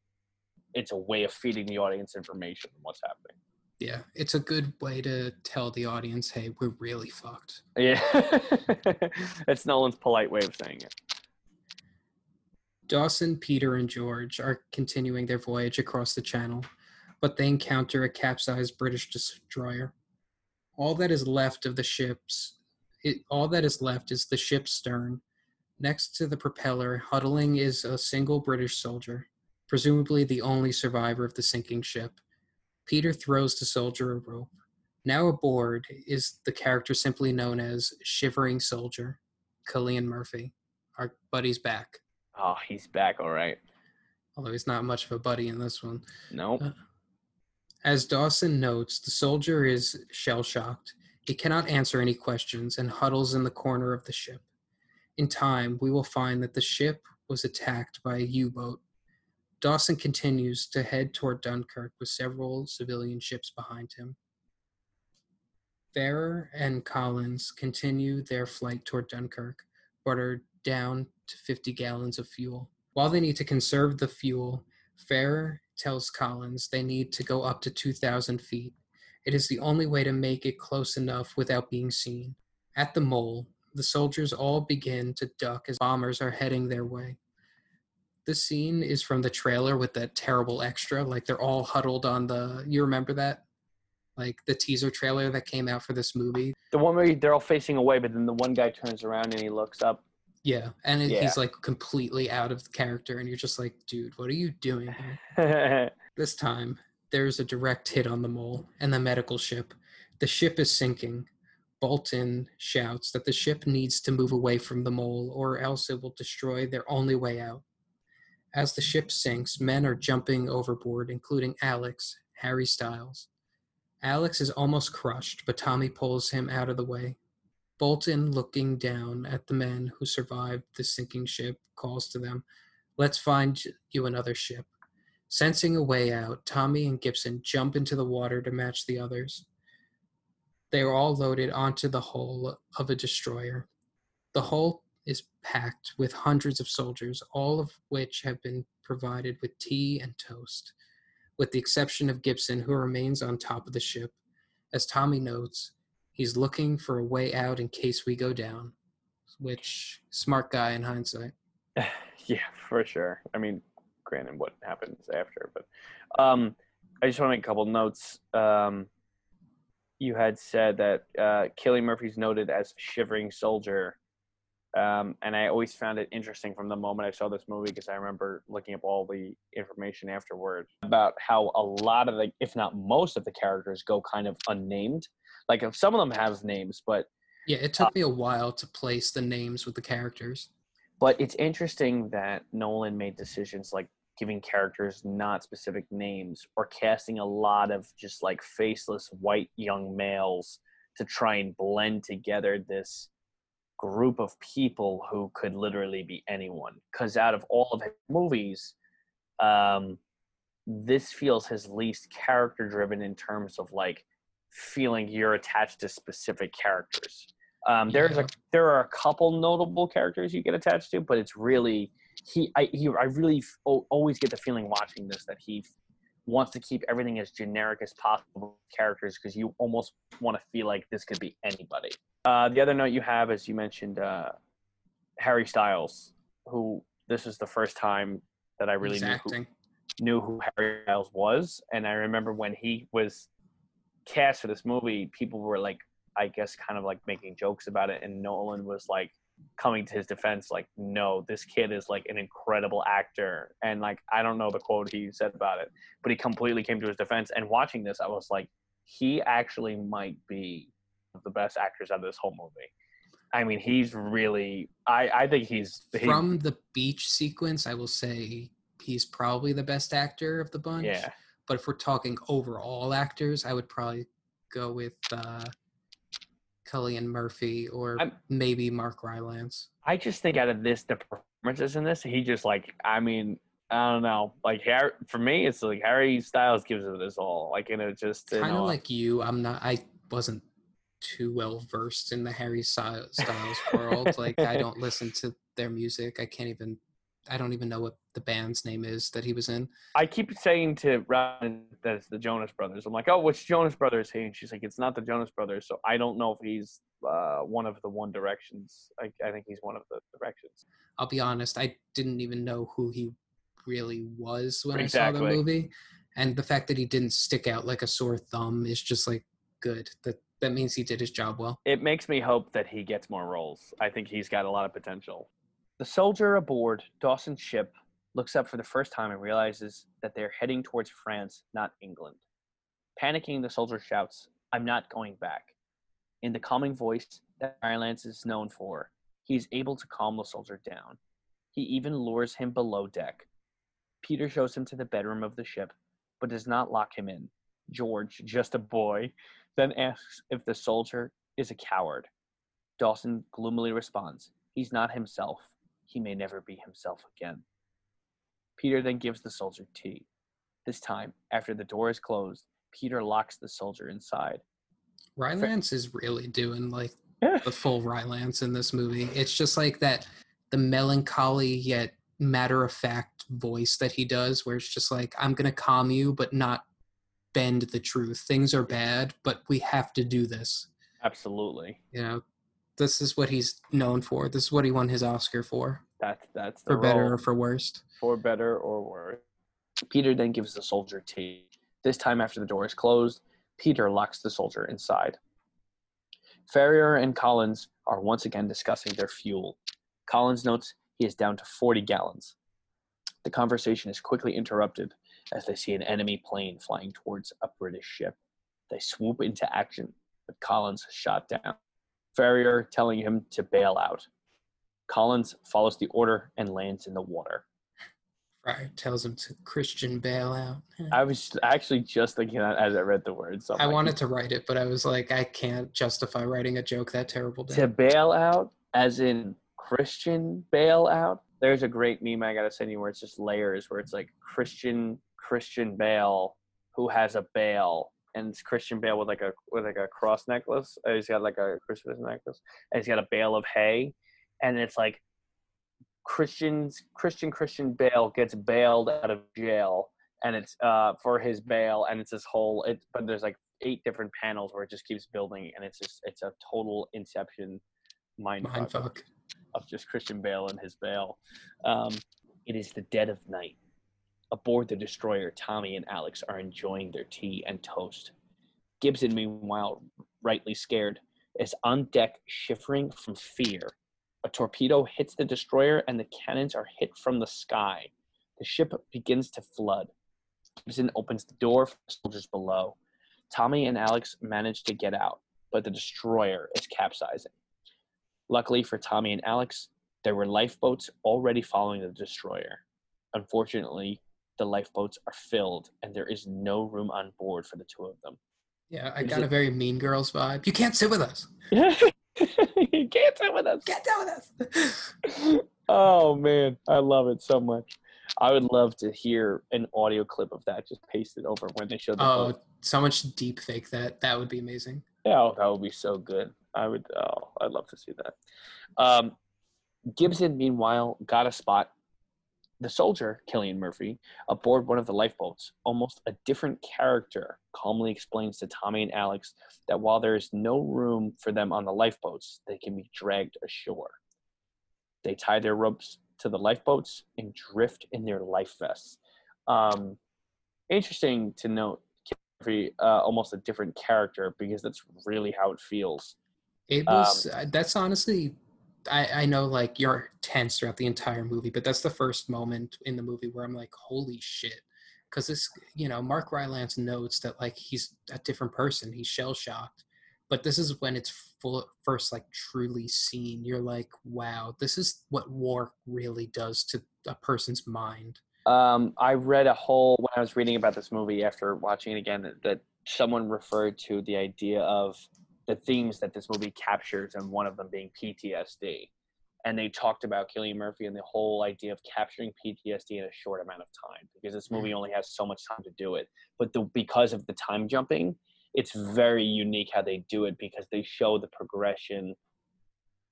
it's a way of feeding the audience information on what's happening. Yeah, it's a good way to tell the audience, "Hey, we're really fucked." Yeah, *laughs* it's Nolan's polite way of saying it. Dawson, Peter, and George are continuing their voyage across the channel, but they encounter a capsized British destroyer. All that is left of the ship's it, all that is left is the ship's stern. Next to the propeller, huddling is a single British soldier, presumably the only survivor of the sinking ship. Peter throws the soldier a rope. Now aboard is the character simply known as Shivering Soldier, Cillian Murphy. Our buddy's back Oh, he's back, all right. although he's not much of a buddy in this one. Nope. Uh, as Dawson notes, the soldier is shell shocked. He cannot answer any questions and huddles in the corner of the ship. In time, we will find that the ship was attacked by a U boat. Dawson continues to head toward Dunkirk with several civilian ships behind him. Farrier and Collins continue their flight toward Dunkirk, but are down to 50 gallons of fuel. While they need to conserve the fuel, Farrier tells Collins they need to go up to 2,000 feet. It is the only way to make it close enough without being seen. At the mole, the soldiers all begin to duck as bombers are heading their way. This scene is from the trailer with that terrible extra. Like they're all huddled on the. You remember that? Like the teaser trailer that came out for this movie. The one where they're all facing away, but then the one guy turns around and he looks up. Yeah, and it, Yeah. he's like completely out of character, and you're just like, dude, what are you doing here? *laughs* This time, there's a direct hit on the mole and the medical ship. The ship is sinking. Bolton shouts that the ship needs to move away from the mole or else it will destroy their only way out. As the ship sinks, men are jumping overboard, including Alex, Harry Styles. Alex is almost crushed, but Tommy pulls him out of the way. Bolton, looking down at the men who survived the sinking ship, calls to them, Let's find you another ship. Sensing a way out, Tommy and Gibson jump into the water to match the others. They are all loaded onto the hull of a destroyer. The hull is packed with hundreds of soldiers, all of which have been provided with tea and toast, with the exception of Gibson, who remains on top of the ship. As Tommy notes, he's looking for a way out in case we go down, which, smart guy in hindsight. *sighs* yeah, for sure. I mean, granted, what happens after, but um, I just want to make a couple notes. Um, you had said that uh, Cillian Murphy's noted as shivering soldier, um, and I always found it interesting from the moment I saw this movie because I remember looking up all the information afterward about how a lot of the, if not most of the characters, go kind of unnamed. Like if some of them have names, but Yeah, it took me a while to place the names with the characters. But it's interesting that Nolan made decisions like giving characters not specific names or casting a lot of just like faceless white young males to try and blend together this group of people who could literally be anyone. Because out of all of his movies, um, this feels his least character driven in terms of like feeling you're attached to specific characters. Um, there's a there are a couple notable characters you get attached to, but it's really he I he I really f- always get the feeling watching this that he wants to keep everything as generic as possible characters because you almost want to feel like this could be anybody. Uh, the other note you have, as you mentioned, uh, Harry Styles, who this is the first time that I really knew who, knew who Harry Styles was, and I remember when he was cast for this movie, people were like, I guess, kind of like making jokes about it, and Nolan was like coming to his defense, like, no, this kid is like an incredible actor, and like I don't know the quote he said about it, but he completely came to his defense. And watching this, I was like, he actually might be the best actors out of this whole movie. I mean, he's really. I I think he's he- From the beach sequence, I will say he's probably the best actor of the bunch. yeah. But if we're talking overall actors, I would probably go with uh, Cillian Murphy or I'm- maybe Mark Rylance. I just think out of this, the performances in this, he just like, I mean, I don't know, like Harry. For me, it's like Harry Styles gives it his all. Like, and it just Kind of like you, I'm not. I wasn't too well versed in the Harry Styles world. like I don't listen to their music. I can't even. I don't even know what the band's name is that he was in. I keep saying to Robin that it's the Jonas Brothers. I'm like, oh, which Jonas Brothers? He and she's like, it's not the Jonas Brothers. So I don't know if he's uh, one of the One Directions. I, I think he's one of the Directions. I'll be honest, I didn't even know who he really was when I saw the movie. And the fact that he didn't stick out like a sore thumb is just like good. That that means he did his job well. It makes me hope that he gets more roles. I think he's got a lot of potential. The soldier aboard Dawson's ship looks up for the first time and realizes that they're heading towards France, not England. Panicking, the soldier shouts, I'm not going back. In the calming voice that Rylance is known for, he is able to calm the soldier down. He even lures him below deck. Peter shows him to the bedroom of the ship, but does not lock him in. George, just a boy, then asks if the soldier is a coward. Dawson gloomily responds, He's not himself. He may never be himself again. Peter then gives the soldier tea. This time, after the door is closed, Peter locks the soldier inside. Rylance is really doing like Yeah. the full Rylance in this movie. It's just like that the melancholy yet matter of fact voice that he does, where it's just like, I'm gonna calm you, but not bend the truth. Things are bad, but we have to do this. Absolutely. You know, This is what he's known for. This is what he won his Oscar for, That's that's the for better or for worst. for better or worse. Peter then gives the soldier tea. This time, after the door is closed, Peter locks the soldier inside. Farrier and Collins are once again discussing their fuel. Collins notes he is down to 40 gallons. The conversation is quickly interrupted as they see an enemy plane flying towards a British ship. They swoop into action, but Collins is shot down. Farrier telling him to bail out. Collins follows the order and lands in the water. Right. Tells him to Christian bail out. I was actually just thinking that as I read the words. I like, wanted to write it, but I was like, I can't justify writing a joke that terrible. to bail out, as in Christian bail out. There's a great meme I gotta send you where it's just layers, where it's like Christian Christian bail, who has a bail, and it's Christian Bale with like a with like a cross necklace. Uh, He's got like a Christmas necklace, and he's got a bale of hay, and it's like Christian's Christian Christian Bale gets bailed out of jail, and it's uh for his bail, and it's this whole it. But there's like eight different panels where it just keeps building, and it's just it's a total Inception mind, Mind fuck fuck. of just Christian Bale and his bail. Um, it is the dead of night. Aboard the destroyer, Tommy and Alex are enjoying their tea and toast. Gibson, meanwhile, rightly scared, is on deck shivering from fear. A torpedo hits the destroyer and the cannons are hit from the sky. The ship begins to flood. Gibson opens the door for the soldiers below. Tommy and Alex manage to get out, but the destroyer is capsizing. Luckily for Tommy and Alex, there were lifeboats already following the destroyer. Unfortunately, the lifeboats are filled and there is no room on board for the two of them. Yeah, I got a very Mean Girls vibe. You can't sit with us. *laughs* you can't sit with us. Get down with us. *laughs* Oh man, I love it so much. I would love to hear an audio clip of that just pasted over when they show the oh, boat. someone should deep fake that. That would be amazing. Yeah, oh, that would be so good. I would. Oh, I'd love to see that. Um, Gibson, meanwhile, got a spot. The soldier, Cillian Murphy, aboard one of the lifeboats, almost a different character, calmly explains to Tommy and Alex that while there is no room for them on the lifeboats, they can be dragged ashore. They tie their ropes to the lifeboats and drift in their life vests. Um, interesting to note Murphy, uh, almost a different character because that's really how it feels. It Um, was. uh, that's honestly. I, I know like you're tense throughout the entire movie, but that's the first moment in the movie where I'm like, holy shit. Because this, you know, Mark Rylance notes that like he's a different person. He's shell shocked. But this is when it's full first like truly seen. You're like, wow, this is what war really does to a person's mind. Um, I read a whole when I was reading about this movie after watching it again that, that someone referred to the idea of the themes that this movie captures, and one of them being PTSD. And they talked about Cillian Murphy and the whole idea of capturing PTSD in a short amount of time because this movie mm. only has so much time to do it. But the, because of the time jumping, it's very unique how they do it because they show the progression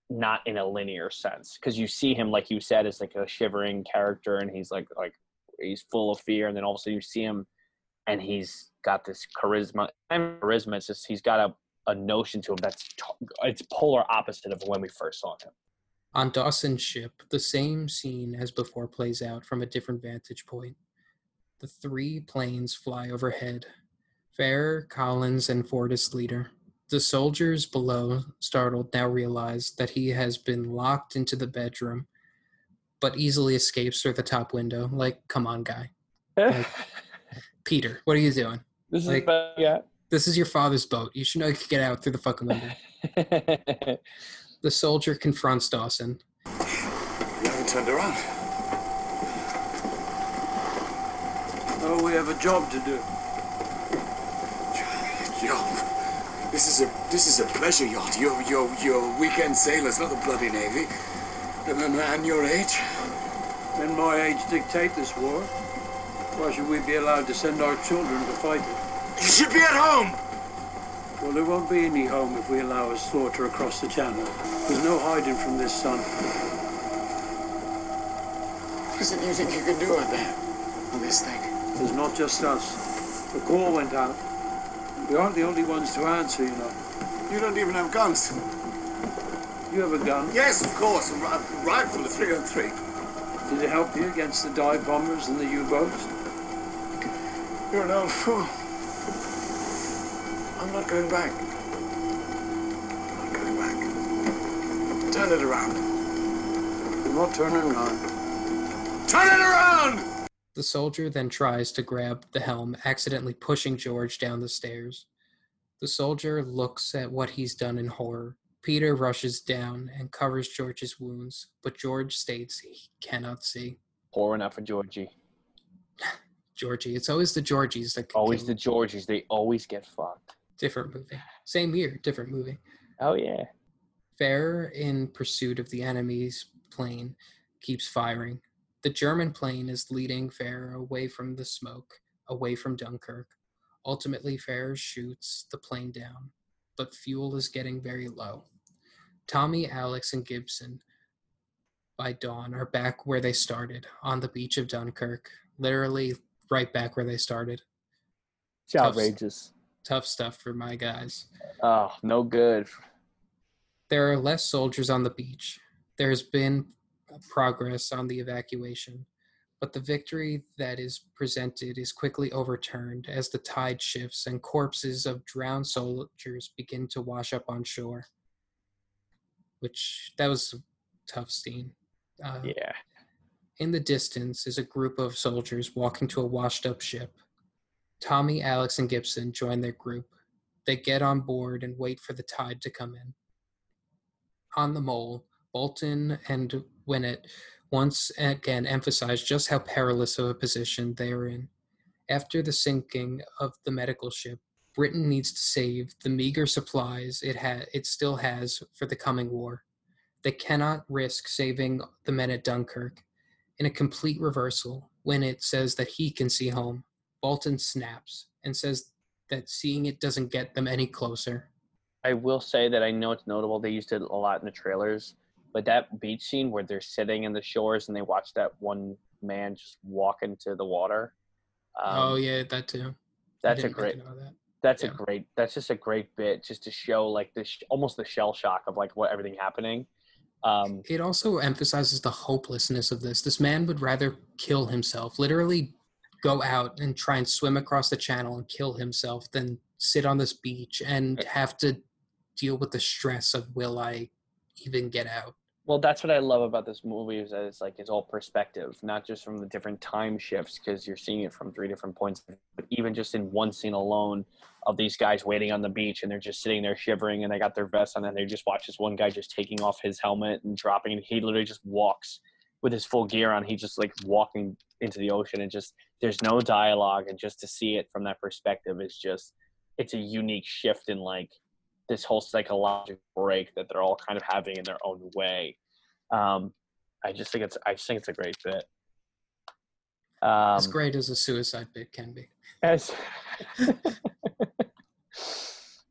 not in a linear sense because you see him like you said as like a shivering character and he's like like he's full of fear and then all of a sudden you see him and he's got this charisma and charisma it's just he's got a, a notion to him that's t- it's polar opposite of when we first saw him On Dawson's ship, the same scene as before plays out from a different vantage point. The three planes fly overhead Fair, Collins, and Fortis leader. The soldiers below, startled, now realize that he has been locked into the bedroom, but easily escapes through the top window. Like, come on, guy. *laughs* Peter, what are you doing? this is like- yeah This is your father's boat. You should know you could get out through the fucking window. *laughs* The soldier confronts Dawson. You haven't turned around. Oh, we have a job to do. Job. This is a this is a pleasure yacht. You're you're you're weekend sailors, not the bloody navy. And a man your age. Men my age dictate this war. Why should we be allowed to send our children to fight it? You should be at home. Well, there won't be any home if we allow a slaughter across the channel. There's no hiding from this son. What is it you think you can do out there on this thing? There's not just us. The call went out. We aren't the only ones to answer, you know. You don't even have guns. You have a gun. Yes, of course, a rifle, a 303. Did it help you against the dive bombers and the U-boats? You're an old fool. I'm not going back. I'm not going back. Turn it around. I'm not turning around. Turn it around! The soldier then tries to grab the helm, accidentally pushing George down the stairs. The soldier looks at what he's done in horror. Peter rushes down and covers George's wounds, but George states he cannot see. Pouring out for Georgie. *laughs* Georgie, it's always the Georgies that can Always the. Georgies. They always get fucked. Different movie. Same year, different movie. Oh yeah. Fair, in pursuit of the enemy's plane, keeps firing. The German plane is leading Fair away from the smoke, away from Dunkirk. Ultimately, Fair shoots the plane down, but fuel is getting very low. Tommy, Alex, and Gibson by dawn are back where they started, on the beach of Dunkirk, literally right back where they started. It's outrageous. Tough stuff for my guys. Oh, no good. There are less soldiers on the beach. There has been progress on the evacuation, but the victory that is presented is quickly overturned as the tide shifts and corpses of drowned soldiers begin to wash up on shore. Which that was a tough scene. Uh, Yeah. in the distance is a group of soldiers walking to a washed up ship. Tommy, Alex, and Gibson join their group. They get on board and wait for the tide to come in. On the mole, Bolton and Winnant once again emphasize just how perilous of a position they are in. After the sinking of the medical ship, Britain needs to save the meager supplies it ha- it still has for the coming war. They cannot risk saving the men at Dunkirk. In a complete reversal, it says that he can see home, Bolton snaps and says that seeing it doesn't get them any closer. I will say that I know it's notable. They used it a lot in the trailers, but that beach scene where they're sitting in the shores and they watch that one man just walk into the water. Um, oh yeah, that too. That's a great. think of that. That's a great. That's just a great bit, just to show like this, almost the shell shock of like what everything happening. Um, It also emphasizes the hopelessness of this. This man would rather kill himself, literally go out and try and swim across the channel and kill himself than sit on this beach and eh have to deal with the stress of will I even get out? Well, that's what I love about this movie is that it's like it's all perspective, not just from the different time shifts because you're seeing it from three different points, but even just in one scene alone of these guys waiting on the beach and they're just sitting there shivering and they got their vests on and they just watch this one guy just taking off his helmet and dropping and he literally just walks with his full gear on. He just like walking into the ocean and just there's no dialogue and just to see it from that perspective is just it's a unique shift in like this whole psychological break that they're all kind of having in their own way. Um, I just think it's I just think it's a great bit. Um, as great as a suicide bit can be. as *laughs*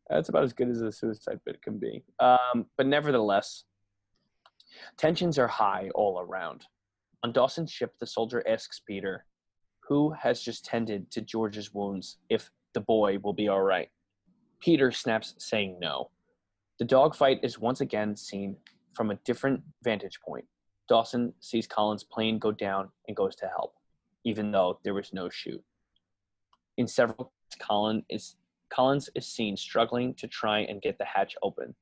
that's about as good as a suicide bit can be. Um, but nevertheless, tensions are high all around. On Dawson's ship, the soldier asks Peter, who has just tended to George's wounds, if the boy will be all right. Peter snaps, saying no. The dogfight is once again seen from a different vantage point. Dawson sees Collins' plane go down and goes to help, even though there was no shoot. In several, Colin is Collins is seen struggling to try and get the hatch open.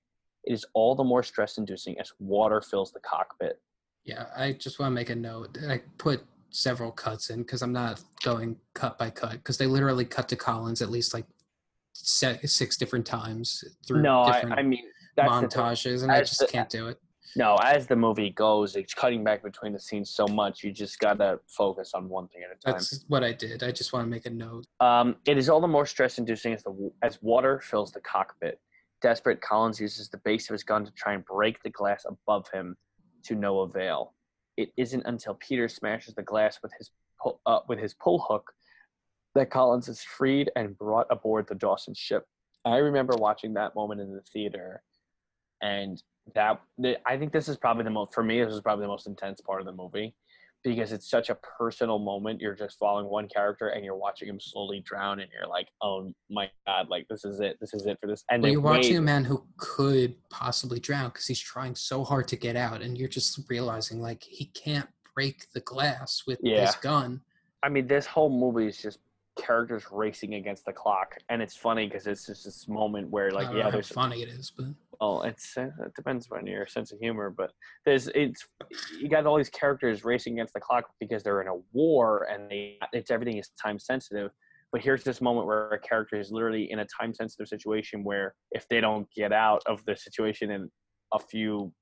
It is all the more stress-inducing as water fills the cockpit. Yeah, I just want to make a note. I put several cuts in because I'm not going cut by cut because they literally cut to Collins at least like se- six different times through No, I, different I mean that's the montages, and I just the- can't do it. No, as the movie goes, it's cutting back between the scenes so much. You just gotta focus on one thing at a time. That's what I did. I just want to make a note. Um, it is all the more stress-inducing as the as water fills the cockpit. Desperate, Collins uses the base of his gun to try and break the glass above him, to no avail. It isn't until Peter smashes the glass with his pull, uh, with his pull hook that Collins is freed and brought aboard the Dawson ship. I remember watching that moment in the theater, and that I think this is probably the most for me. This is probably the most intense part of the movie because it's such a personal moment. You're just following one character and you're watching him slowly drown, and you're like, "Oh my god! Like this is it. This is it for this." And Well, you're watching wait- a man who could possibly drown because he's trying so hard to get out, and you're just realizing like he can't break the glass with Yeah. this gun. I mean, this whole movie is just characters racing against the clock, and it's funny because it's just this moment where, like, yeah, how there's funny it is, but well, it's it depends on your sense of humor, but there's it's you got all these characters racing against the clock because they're in a war and they it's everything is time sensitive. But here's this moment where a character is literally in a time sensitive situation where if they don't get out of the situation in a few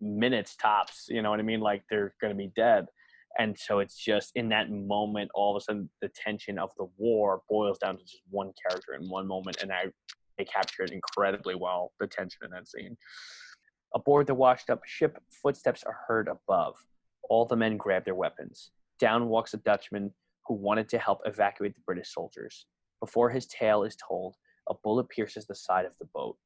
minutes tops, you know what I mean? Like they're going to be dead. And so it's just in that moment, all of a sudden, the tension of the war boils down to just one character in one moment, and I they captured incredibly well the tension in that scene. Aboard the washed up ship, footsteps are heard above. All the men grab their weapons. Down walks a Dutchman who wanted to help evacuate the British soldiers. Before his tale is told, a bullet pierces the side of the boat,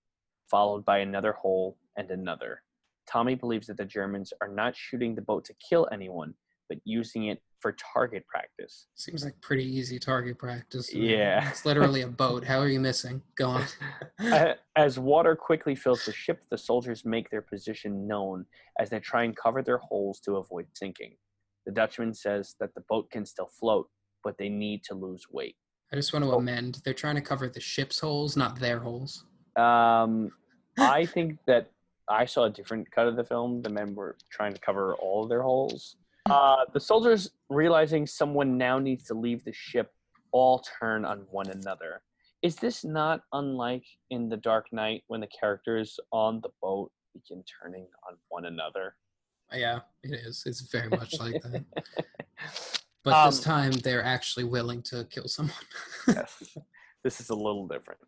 followed by another hole and another. Tommy believes that the Germans are not shooting the boat to kill anyone, but using it for target practice. seems like pretty easy target practice. Yeah. it's literally a boat. *laughs* How are you missing? Go on. *laughs* As water quickly fills the ship, the soldiers make their position known as they try and cover their holes to avoid sinking. The Dutchman says that the boat can still float, but they need to lose weight. I just want to Oh. amend. They're trying to cover the ship's holes, not their holes. Um, *laughs* I think that I saw a different cut of the film. The men were trying to cover all of their holes. Uh, the soldiers, realizing someone now needs to leave the ship, all turn on one another. Is this not unlike in The Dark Knight when the characters on the boat begin turning on one another? Yeah, it is. It's very much like that. *laughs* But this Um, time, they're actually willing to kill someone. *laughs* yes. This is a little different.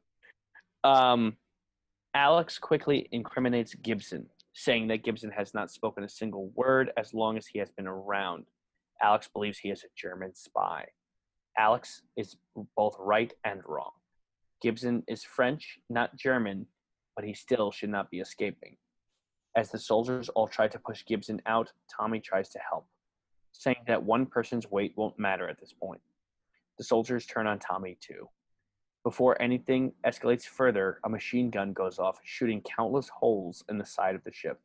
Um, Alex quickly incriminates Gibson, saying that Gibson has not spoken a single word as long as he has been around. Alex believes he is a German spy. Alex is both right and wrong. Gibson is French, not German, but he still should not be escaping. As the soldiers all try to push Gibson out, Tommy tries to help, saying that one person's weight won't matter at this point. The soldiers turn on Tommy too. Before anything escalates further, a machine gun goes off, shooting countless holes in the side of the ship.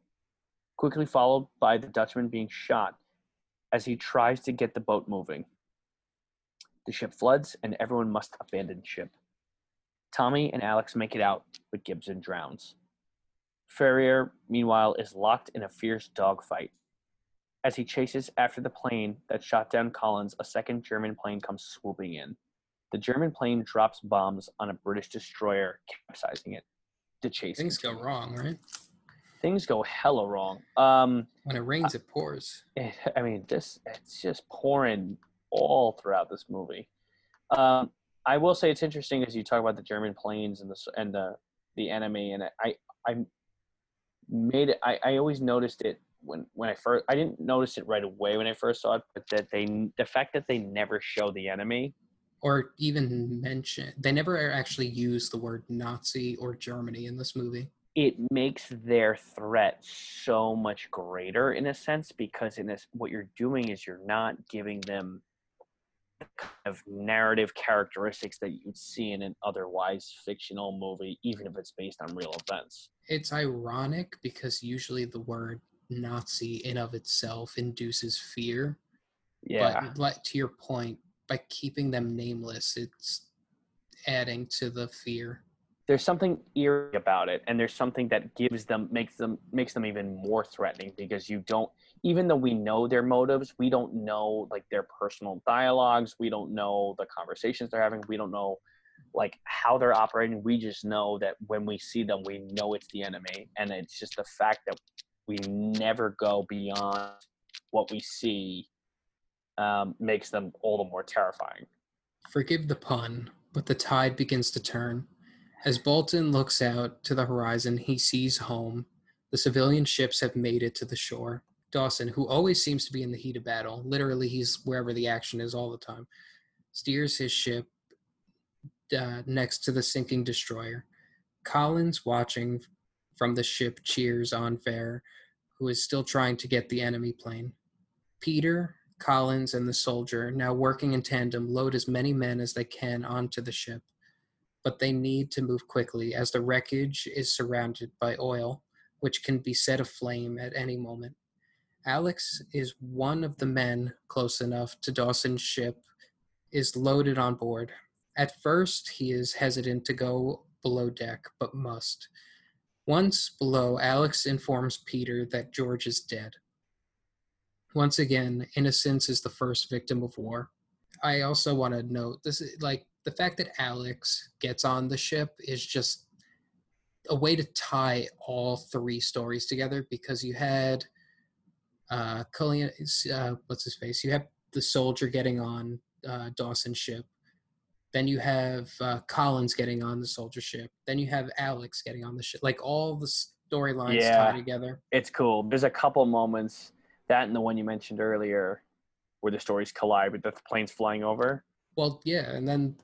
Quickly followed by the Dutchman being shot as he tries to get the boat moving. The ship floods, and everyone must abandon ship. Tommy and Alex make it out, but Gibson drowns. Farrier, meanwhile, is locked in a fierce dogfight. As he chases after the plane that shot down Collins, a second German plane comes swooping in. The German plane drops bombs on a British destroyer, capsizing it. The chase Things go wrong, right? Things go hella wrong. Um, When it rains, it pours. it, I mean, this it's just pouring all throughout this movie. Um, I will say it's interesting as you talk about the German planes and the and the the enemy, and I I made it. I, I always noticed it when when I first. I didn't notice it right away when I first saw it, but that they the fact that they never show the enemy. Or even mention. They never actually use the word Nazi or Germany in this movie. it makes their threat so much greater in a sense because in this what you're doing is you're not giving them the kind of narrative characteristics that you'd see in an otherwise fictional movie even if it's based on real events It's ironic because usually the word Nazi in of itself induces fear. yeah But like to your point, by keeping them nameless, it's adding to the fear. there's something eerie about it and there's something that gives them makes them makes them even more threatening because you don't even though we know their motives we don't know like their personal dialogues we don't know the conversations they're having we don't know like how they're operating we just know that when we see them we know it's the enemy and it's just the fact that we never go beyond what we see um, makes them all the more terrifying Forgive the pun, but the tide begins to turn. As Bolton looks out to the horizon, he sees home. The civilian ships have made it to the shore. Dawson, who always seems to be in the heat of battle, literally he's wherever the action is all the time, steers his ship uh, next to the sinking destroyer. Collins, watching from the ship, cheers on Fair, who is still trying to get the enemy plane. Peter, Collins, and the soldier, now working in tandem, load as many men as they can onto the ship. But they need to move quickly as the wreckage is surrounded by oil, which can be set aflame at any moment. Alex is one of the men close enough to Dawson's ship, is loaded on board. At first, he is hesitant to go below deck, but must. Once below, Alex informs Peter that George is dead. Once again, innocence is the first victim of war. I also want to note this is like the fact that Alex gets on the ship is just a way to tie all three stories together because you had uh, Cillian, uh what's his face? You have the soldier getting on uh, Dawson's ship. Then you have uh, Collins getting on the soldier ship. Then you have Alex getting on the ship. Like all the storylines Yeah. tie together. It's cool. There's a couple moments that and the one you mentioned earlier where the stories collide with the planes flying over. Well, yeah, and then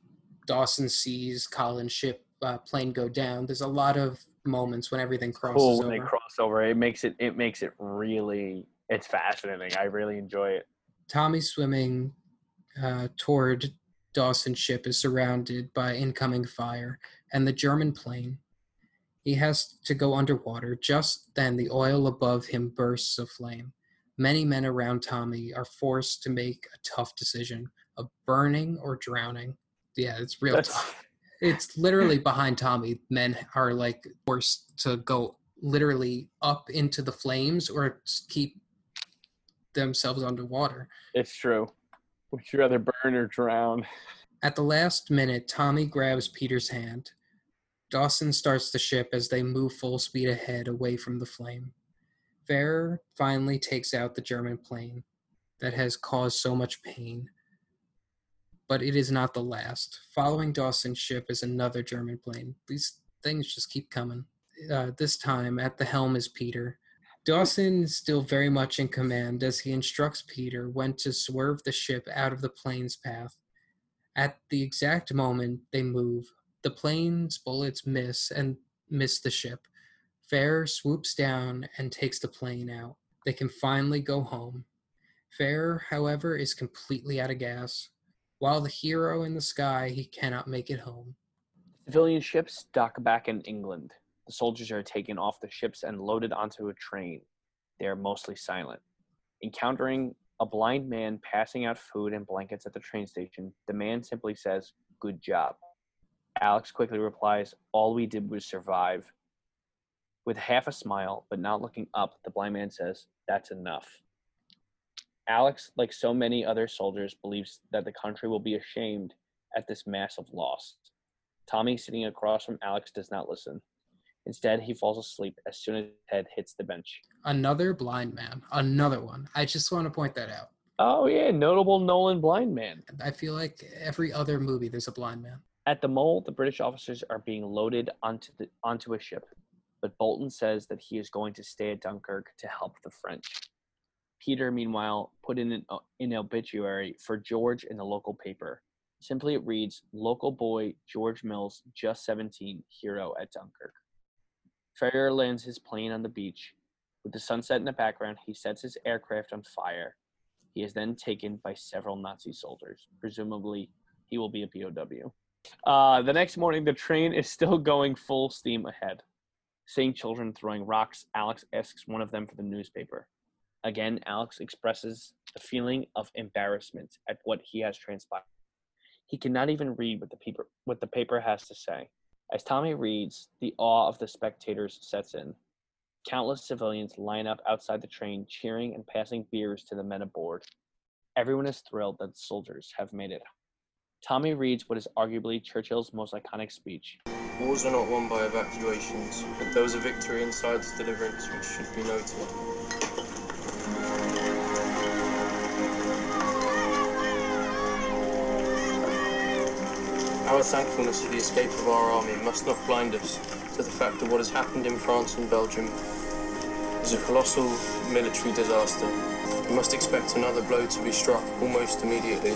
Dawson sees Colin's ship uh, plane go down. There's a lot of moments when everything crosses Cool when over. they cross over. It makes it it makes it really it's fascinating. I really enjoy it. Tommy swimming uh, toward Dawson's ship is surrounded by incoming fire and the German plane. He has to go underwater. Just then, the oil above him bursts aflame. Many men around Tommy are forced to make a tough decision of burning or drowning. Yeah, it's real That's tough. It's literally behind Tommy. Men are like forced to go literally up into the flames or keep themselves underwater. it's true. Would you rather burn or drown? At the last minute, Tommy grabs Peter's hand. Dawson starts the ship as they move full speed ahead away from the flame. Farrier finally takes out the German plane that has caused so much pain. But it is not the last. Following Dawson's ship is another German plane. These things just keep coming. Uh, this time, at the helm is Peter. Dawson is still very much in command as he instructs Peter when to swerve the ship out of the plane's path. At the exact moment they move, the plane's bullets miss and miss the ship. Fair swoops down and takes the plane out. They can finally go home. Fair, however, is completely out of gas. While the hero in the sky, he cannot make it home. Civilian ships dock back in England. The soldiers are taken off the ships and loaded onto a train. They are mostly silent. Encountering a blind man passing out food and blankets at the train station, the man simply says, Good job. Alex quickly replies, All we did was survive. With half a smile, but not looking up, the blind man says, That's enough. Alex, like so many other soldiers, believes that the country will be ashamed at this massive loss. Tommy, sitting across from Alex, does not listen. Instead, he falls asleep as soon as his head hits the bench. Another blind man. Another one. I just want to point that out. Oh, yeah, notable Nolan blind man. I feel like every other movie there's a blind man. At the mole, the British officers are being loaded onto, the, onto a ship, but Bolton says that he is going to stay at Dunkirk to help the French. Peter, meanwhile, put in an, uh, an obituary for George in the local paper. Simply it reads, Local boy George Mills, just 17, hero at Dunkirk. Farrier lands his plane on the beach. With the sunset in the background, he sets his aircraft on fire. He is then taken by several Nazi soldiers. Presumably, he will be a POW. Uh, the next morning, the train is still going full steam ahead. Seeing children throwing rocks, Alex asks one of them for the newspaper. Again, Alex expresses a feeling of embarrassment at what he has transpired. He cannot even read what the paper what the paper has to say. As Tommy reads, the awe of the spectators sets in. Countless civilians line up outside the train, cheering and passing beers to the men aboard. Everyone is thrilled that soldiers have made it. Tommy reads what is arguably Churchill's most iconic speech. Wars are not won by evacuations, but was a victory inside its deliverance which should be noted. Our thankfulness for the escape of our army must not blind us to the fact that what has happened in France and Belgium is a colossal military disaster. We must expect another blow to be struck almost immediately.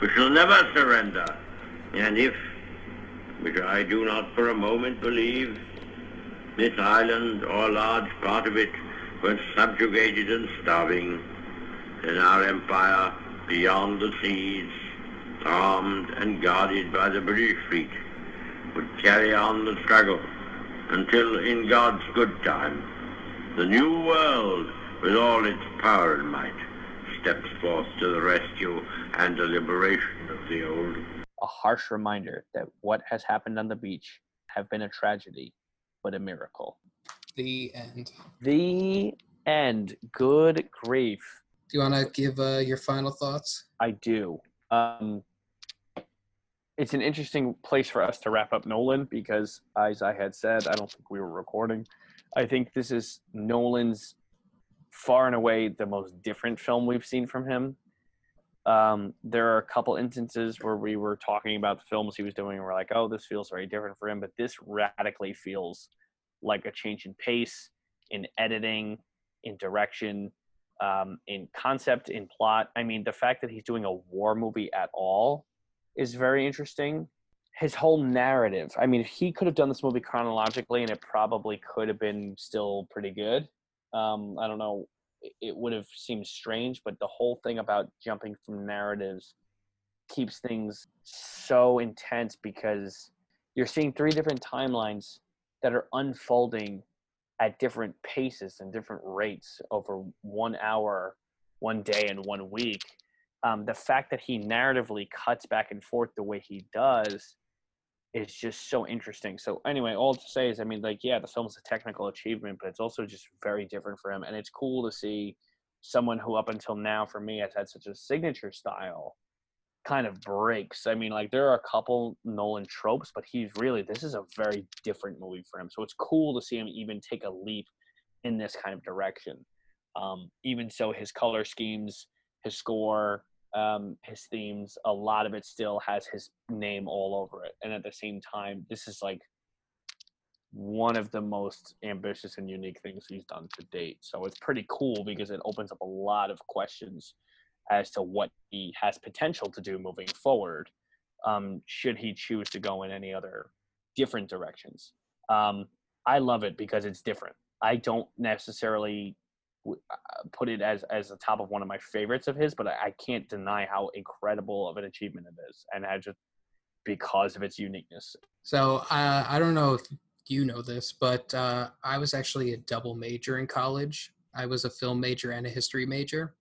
We shall never surrender. And if, which I do not for a moment believe, this island or a large part of it were subjugated and starving, then our empire beyond the seas, armed and guarded by the British fleet, would carry on the struggle until in God's good time, the new world with all its power and might steps forth to the rescue and the liberation of the old. A harsh reminder that what has happened on the beach have been a tragedy, but a miracle. The end. The end. Good grief. Do you want to give uh, your final thoughts? I do. Um, it's an interesting place for us to wrap up Nolan because, as I had said, I don't think we were recording. I think this is Nolan's far and away the most different film we've seen from him. Um, there are a couple instances where we were talking about the films he was doing, and we're like, "Oh, this feels very different for him," but this radically feels like a change in pace, in editing, in direction, um, in concept, in plot. I mean, the fact that he's doing a war movie at all is very interesting. His whole narrative. I mean, if he could have done this movie chronologically, and it probably could have been still pretty good. Um, I don't know. It would have seemed strange, but the whole thing about jumping from narratives keeps things so intense because you're seeing three different timelines that are unfolding at different paces and different rates over one hour, one day, and one week. Um, the fact that he narratively cuts back and forth the way he does is just so interesting. So anyway, all to say is, I mean, like, yeah, the film's a technical achievement, but it's also just very different for him, and it's cool to see someone who, up until now, for me, has had such a signature style, kind of breaks. I mean, like, there are a couple Nolan tropes, but he's really this is a very different movie for him. So it's cool to see him even take a leap in this kind of direction. Um, even so, his color schemes, his score, um, his themes, a lot of it still has his name all over it. And at the same time, this is like one of the most ambitious and unique things he's done to date. So it's pretty cool because it opens up a lot of questions as to what he has potential to do moving forward. Um, should he choose to go in any other different directions? Um, I love it because it's different. I don't necessarily put it as as the top of one of my favorites of his, but I, I can't deny how incredible of an achievement it is, and I just because of its uniqueness. So uh, I don't know if you know this, but uh, I was actually a double major in college. I was a film major and a history major.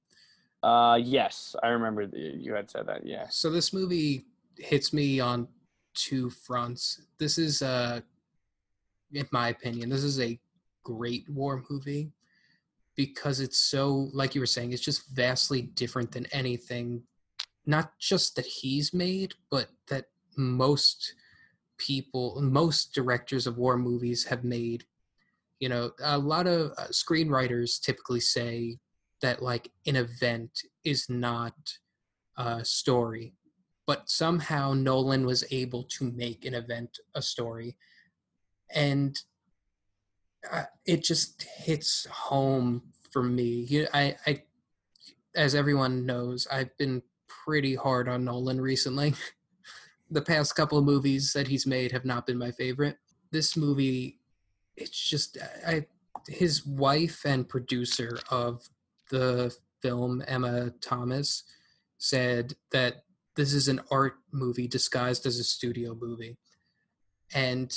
Uh, yes, I remember the, you had said that. Yeah. So this movie hits me on two fronts. This is, uh, in my opinion, this is a great war movie because it's so like you were saying it's just vastly different than anything not just that he's made but that most people most directors of war movies have made. You know a lot of uh, screenwriters typically say that like an event is not a story but somehow nolan was able to make an event a story. And it just hits home for me. You, I, I, as everyone knows, I've been pretty hard on Nolan recently. *laughs* the past couple of movies that he's made have not been my favorite. This movie, it's just I, his wife and producer of the film, Emma Thomas, said that this is an art movie disguised as a studio movie. And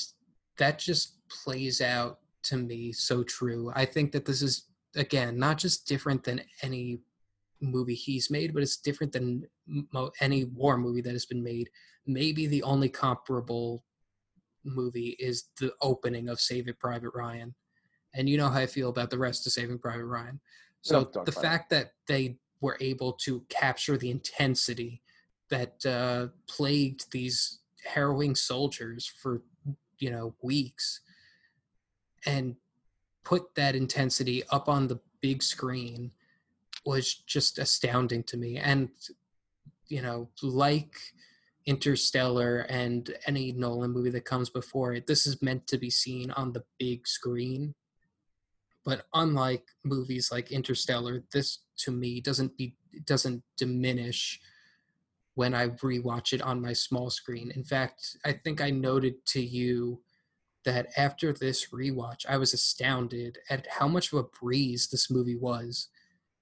that just plays out to me so true. I think that this is again not just different than any movie he's made, but it's different than mo- any war movie that has been made. Maybe the only comparable movie is the opening of Saving Private Ryan, and you know how I feel about the rest of Saving Private Ryan. So the fact it. that they were able to capture the intensity that uh, plagued these harrowing soldiers for you know weeks and put that intensity up on the big screen was just astounding to me. And, you know, like Interstellar and any Nolan movie that comes before it, this is meant to be seen on the big screen. But unlike movies like Interstellar, this to me doesn't be doesn't diminish when I rewatch it on my small screen. In fact, I think I noted to you that after this rewatch, I was astounded at how much of a breeze this movie was.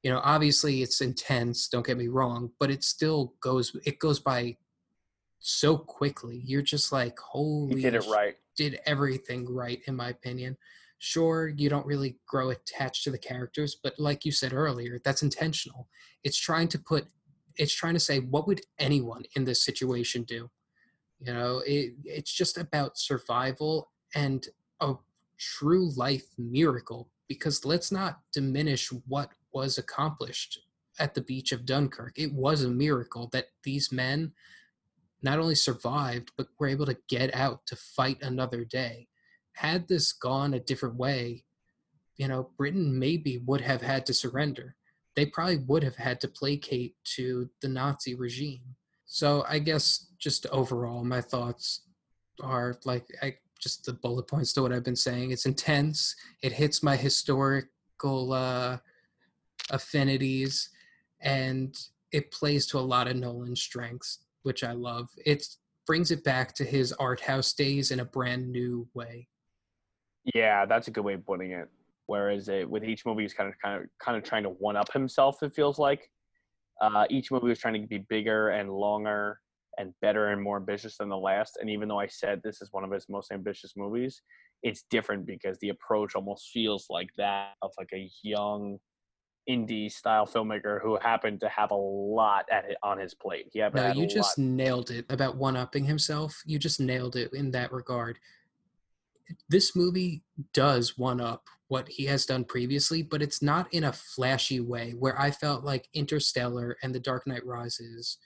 You know, obviously it's intense, don't get me wrong, but it still goes it goes by so quickly. You're just like, holy He did it right. did everything right in my opinion. Sure, you don't really grow attached to the characters, but like you said earlier, that's intentional. It's trying to put it's trying to say what would anyone in this situation do? You know, it, it's just about survival and a true life miracle because let's not diminish what was accomplished at the beach of Dunkirk. It was a miracle that these men not only survived but were able to get out to fight another day. Had this gone a different way, you know, Britain maybe would have had to surrender. They probably would have had to placate to the Nazi regime. So I guess just overall, my thoughts are like I just the bullet points to what I've been saying. It's intense. It hits my historical uh, affinities, and it plays to a lot of Nolan's strengths, which I love. It brings it back to his art house days in a brand new way. Yeah, that's a good way of putting it. Whereas it, with each movie, he's kind of kind of kind of trying to one up himself. It feels like uh, each movie was trying to be bigger and longer and better and more ambitious than the last. And even though I said this is one of his most ambitious movies, it's different because the approach almost feels like that of like a young indie style filmmaker who happened to have a lot at it on his plate. Had, No, you just lot. nailed it about one upping himself. You just nailed it in that regard. This movie does one up what he has done previously, but it's not in a flashy way where I felt like Interstellar and The Dark Knight Rises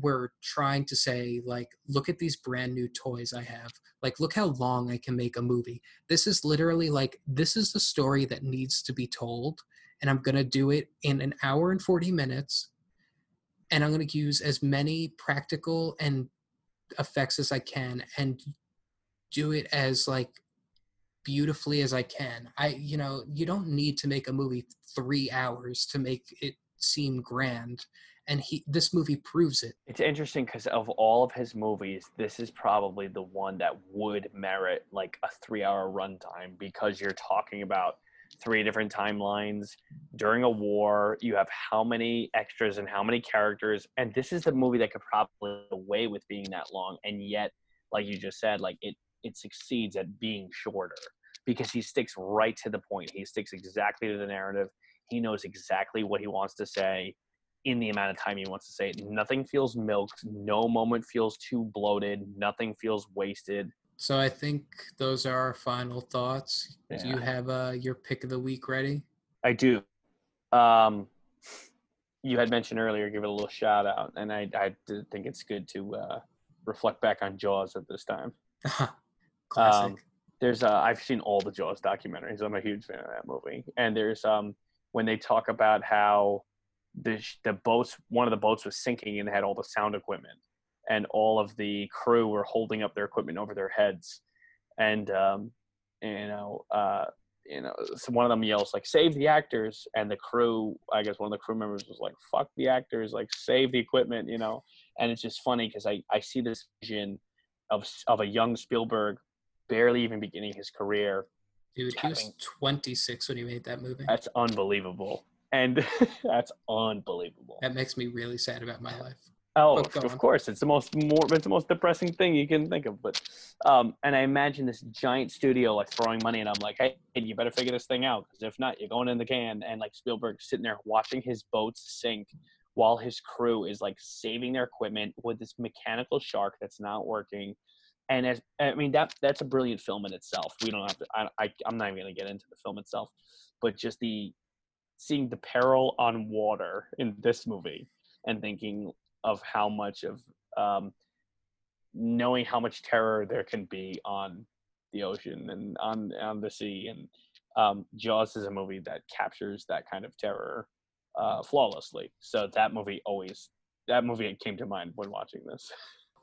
were trying to say, like, look at these brand new toys I have. Like, look how long I can make a movie. This is literally like, this is the story that needs to be told, and I'm going to do it in an hour and 40 minutes and I'm going to use as many practical and effects as I can and do it as like beautifully as I can. I you know, you don't need to make a movie 3 hours to make it seem grand and he this movie proves it. It's interesting because of all of his movies, this is probably the one that would merit like a three-hour runtime because you're talking about three different timelines during a war. You have how many extras and how many characters, and this is the movie that could probably away with being that long, and yet, like you just said, like it it succeeds at being shorter because he sticks right to the point. He sticks exactly to the narrative. He knows exactly what he wants to say in the amount of time he wants to say it. Nothing feels milked. No moment feels too bloated. Nothing feels wasted. So I think those are our final thoughts. Do you have uh, your pick of the week ready? I do. Um, you had mentioned earlier, give it a little shout out, and I, I think it's good to uh, reflect back on Jaws at this time. *laughs* Classic. Um, there's uh, I've seen all the Jaws documentaries. I'm a huge fan of that movie. And there's um when they talk about how the the boats one of the boats was sinking and they had all the sound equipment. And all of the crew were holding up their equipment over their heads. And um you know uh you know so one of them yells like save the actors. And the crew i guess one of the crew members was like fuck the actors like save the equipment you know? And it's just funny because i i see this vision of of a young spielberg barely even beginning his career Dude, he was 26 when he made that movie. that's unbelievable and *laughs* that's unbelievable That makes me really sad about my life. Oh, of, go of on. course, it's the most more it's the most depressing thing you can think of. But um, and I imagine this giant studio like throwing money, and I'm like, hey, you better figure this thing out because if not, you're going in the can. And like Spielberg sitting there watching his boats sink while his crew is like saving their equipment with this mechanical shark that's not working. And as I mean that that's a brilliant film in itself. We don't have to. I, I I'm not even gonna get into the film itself, but just the seeing the peril on water in this movie and thinking of how much of um, knowing how much terror there can be on the ocean and on on the sea and um, Jaws is a movie that captures that kind of terror uh, flawlessly. So that movie always that movie came to mind when watching this.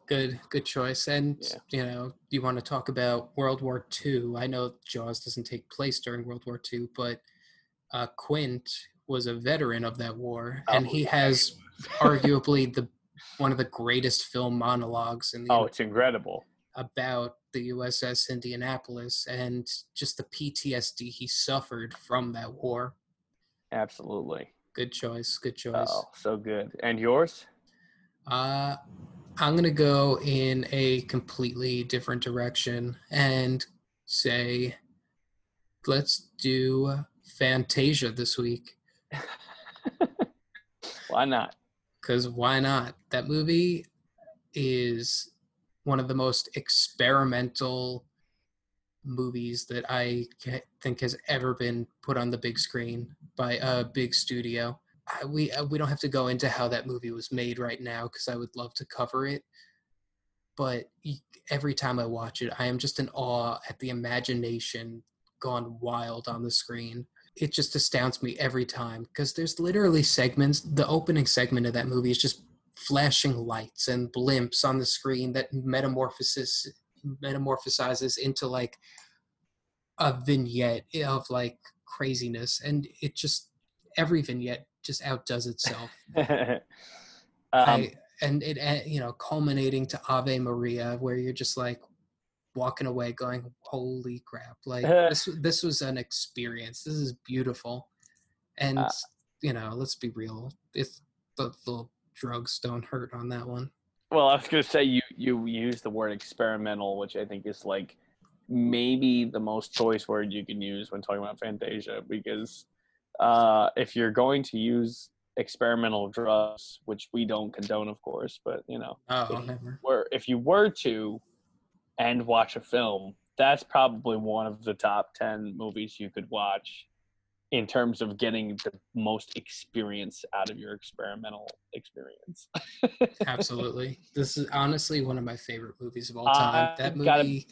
Good, good choice. And Yeah. you know, you want to talk about World War II? I know Jaws doesn't take place during World War II, but uh, Quint was a veteran of that war, and Oh, he has arguably the one of the greatest film monologues in the Oh, it's incredible. about the USS Indianapolis and just the PTSD he suffered from that war. Absolutely. Good choice. Good choice. Oh, so good. And yours? Uh, I'm gonna go in a completely different direction and say, let's do Fantasia this week. *laughs* Why not? Because why not? That movie is one of the most experimental movies that I think has ever been put on the big screen by a big studio. I, we uh, we don't have to go into how that movie was made right now because I would love to cover it. But every time I watch it, I am just in awe at the imagination gone wild on the screen. It just astounds me every time because there's literally segments. The opening segment of that movie is just flashing lights and blimps on the screen that metamorphosis metamorphosizes into like a vignette of like craziness and it just every vignette just outdoes itself *laughs* um, I, and it uh, you know culminating to ave maria where you're just like walking away going holy crap like *laughs* this this was an experience. This is beautiful. And Uh, you know let's be real it's the, the drugs don't hurt on that one. Well, I was gonna say you you use the word experimental, which I think is like maybe the most choice word you can use when talking about Fantasia, because uh, if you're going to use experimental drugs, which we don't condone, of course, but you know, oh never. were if you were to and watch a film, that's probably one of the top ten movies you could watch in terms of getting the most experience out of your experimental experience. *laughs* Absolutely. This is honestly one of my favorite movies of all time. that I've gotta- movie,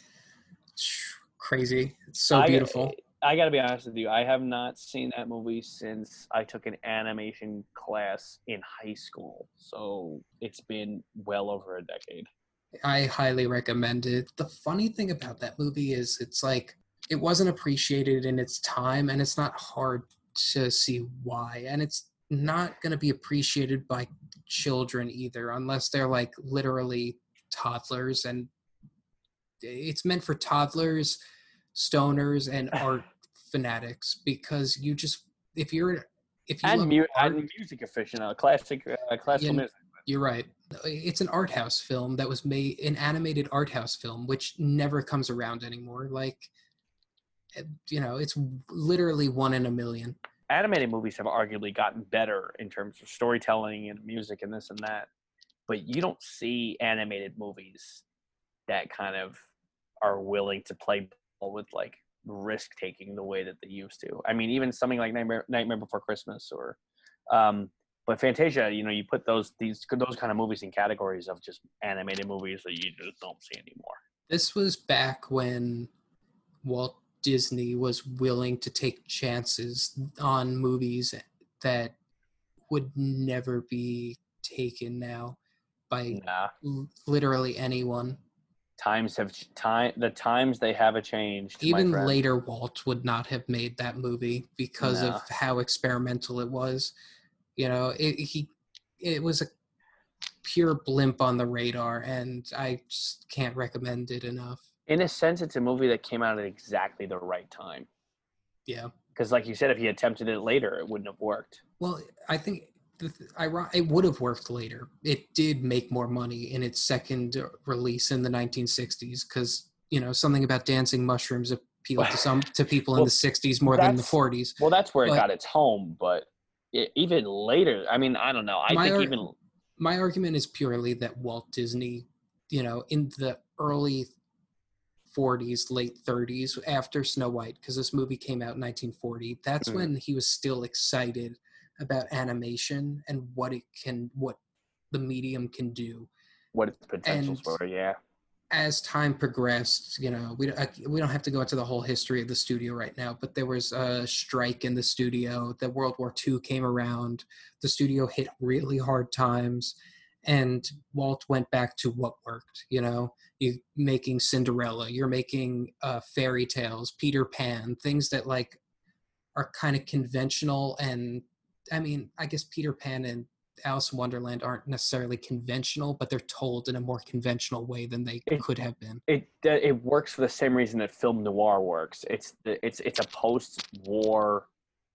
*sighs* crazy. It's so I- beautiful. I got to be honest with you. I have not seen that movie since I took an animation class in high school. So it's been well over a decade. I highly recommend it. The funny thing about that movie is it's like it wasn't appreciated in its time and it's not hard to see why. And it's not going to be appreciated by children either unless they're like literally toddlers and it's meant for toddlers, stoners and *laughs* art fanatics because you just if you're if you And, mu- art, and music aficionado, a classic, uh, classical Yeah, music. You're right. It's an art house film that was made, an animated art house film, which never comes around anymore. Like, eh, you know, it's literally one in a million. Animated movies have arguably gotten better in terms of storytelling and music and this and that. But you don't see animated movies that kind of are willing to play ball with like risk taking the way that they used to. I mean, even something like Nightmare, Nightmare Before Christmas or, um, but Fantasia, you know, you put those these those kind of movies in categories of just animated movies that you just don't see anymore. This was back when Walt Disney was willing to take chances on movies that would never be taken now by Nah, l- literally anyone. times have time. The times they have a changed. even later walt would not have made that movie because No. of how experimental it was you know it, he it was a pure blimp on the radar and i just can't recommend it enough in a sense, it's a movie that came out at exactly the right time. yeah Because, like you said, if he attempted it later, it wouldn't have worked. well i think the, th- iro- it would have worked later it did make more money in its second release in the 1960s because you know something about dancing mushrooms appealed to some to people in the 60s more than the 40s Well, that's where it got its home, but even later, I mean, I don't know. I My think ar- even my argument is purely that Walt Disney, you know, in the early 40s, late 30s, after Snow White, because this movie came out in 1940, that's Mhm. when he was still excited about animation and what it can, what the medium can do. what its potentials and- were, yeah. As time progressed, you know, we I, we don't have to go into the whole history of the studio right now, but there was a strike in the studio. The World War II came around. The studio hit really hard times, and Walt went back to what worked. You know, you making Cinderella, you're making uh, fairy tales, Peter Pan, things that like are kind of conventional. And I mean, I guess Peter Pan and Alice in Wonderland aren't necessarily conventional, but they're told in a more conventional way than they It- could have been. it uh, it works for the same reason that film noir works. It's the, it's it's a post-war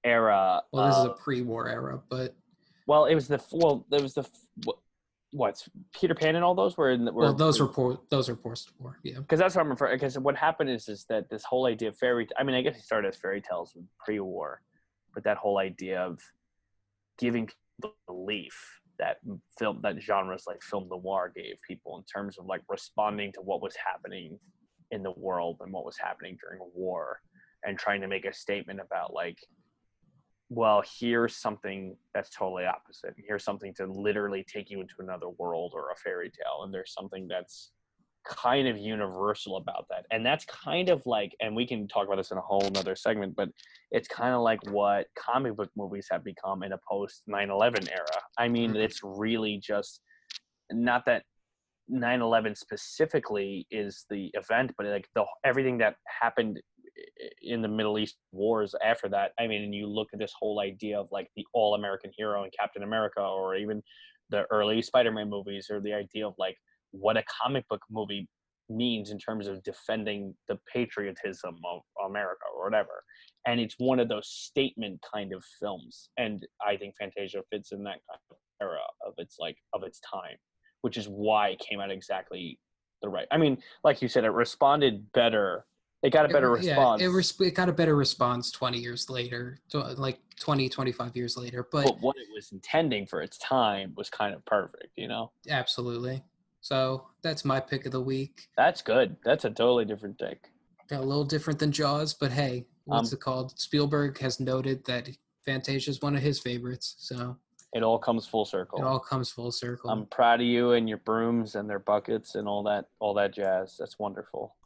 era. Well, this is a uh, pre-war era, but well, it was the well, there was the what, what's Peter Pan and all those were in the, were well, those were poor, those are post-war. Yeah, because that's what I'm referring. To because what happened is is that this whole idea of fairy. I mean, I guess it started as fairy tales pre-war, but that whole idea of giving belief that film that genres like film noir gave people in terms of like responding to what was happening in the world and what was happening during a war and trying to make a statement about like well here's something that's totally opposite. Here's something to literally take you into another world or a fairy tale and there's something that's kind of universal about that and that's kind of like and we can talk about this in a whole nother segment but it's kind of like what comic book movies have become in a post 9-11 era i mean Mhm. it's really just not that 9-11 specifically is the event but like the everything that happened in the middle east wars after that i mean and you look at this whole idea of like the all-american hero in captain america or even the early spider-man movies or the idea of like what a comic book movie means in terms of defending the patriotism of america or whatever and it's one of those statement kind of films and i think fantasia fits in that kind of era of its like of its time which is why it came out exactly the right i mean like you said it responded better it got a better re- response Yeah, it, res- it got a better response 20 years later, tw- like 20, 25 years later. But but what it was intending for its time was kind of perfect you know absolutely. So that's my pick of the week. that's good that's a totally different take Got a little different than Jaws, but hey, what's Um, it called? Spielberg has noted that Fantasia is one of his favorites, so it all comes full circle it all comes full circle. I'm proud of you and your brooms and their buckets and all that all that jazz. That's wonderful.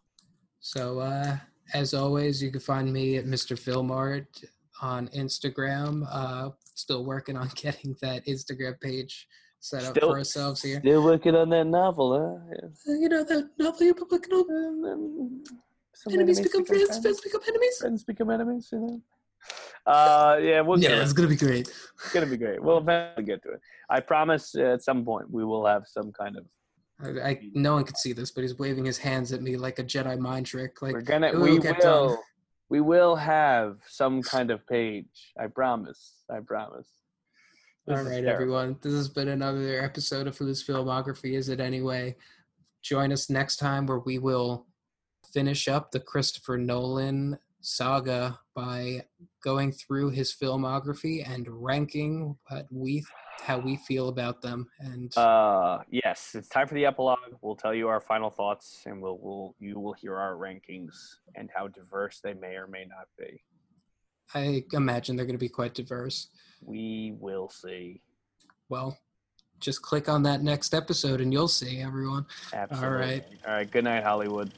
So, uh, as always, you can find me at Mr. Filmart on Instagram. Uh, still working on *laughs* getting that Instagram page set up for ourselves here. Still working on that novel, huh? Yeah. Uh, You know that novel you've been working on? And then some Enemies become friends, friends. friends become enemies. Friends become enemies. You know. Uh, yeah, we'll Yeah, it. it's gonna be great. It's gonna be great. We'll eventually get to it. I promise. Uh, at some point, we will have some kind of. I, I no one could see this, but he's waving his hands at me like a Jedi mind trick. Like We're gonna. We will. We will have some kind of page. I promise. I promise. This All is right, terrible. everyone. This has been another episode of Whose Filmography Is It Anyway? Join us next time where we will finish up the Christopher Nolan saga by going through his filmography and ranking what we how we feel about them. And Uh, yes, it's time for the epilogue. We'll tell you our final thoughts, and we'll, we'll you will hear our rankings and how diverse they may or may not be. I imagine they're going to be quite diverse. We will see. Well, just click on that next episode and you'll see everyone. Absolutely. right. All right. Good night, Hollywood.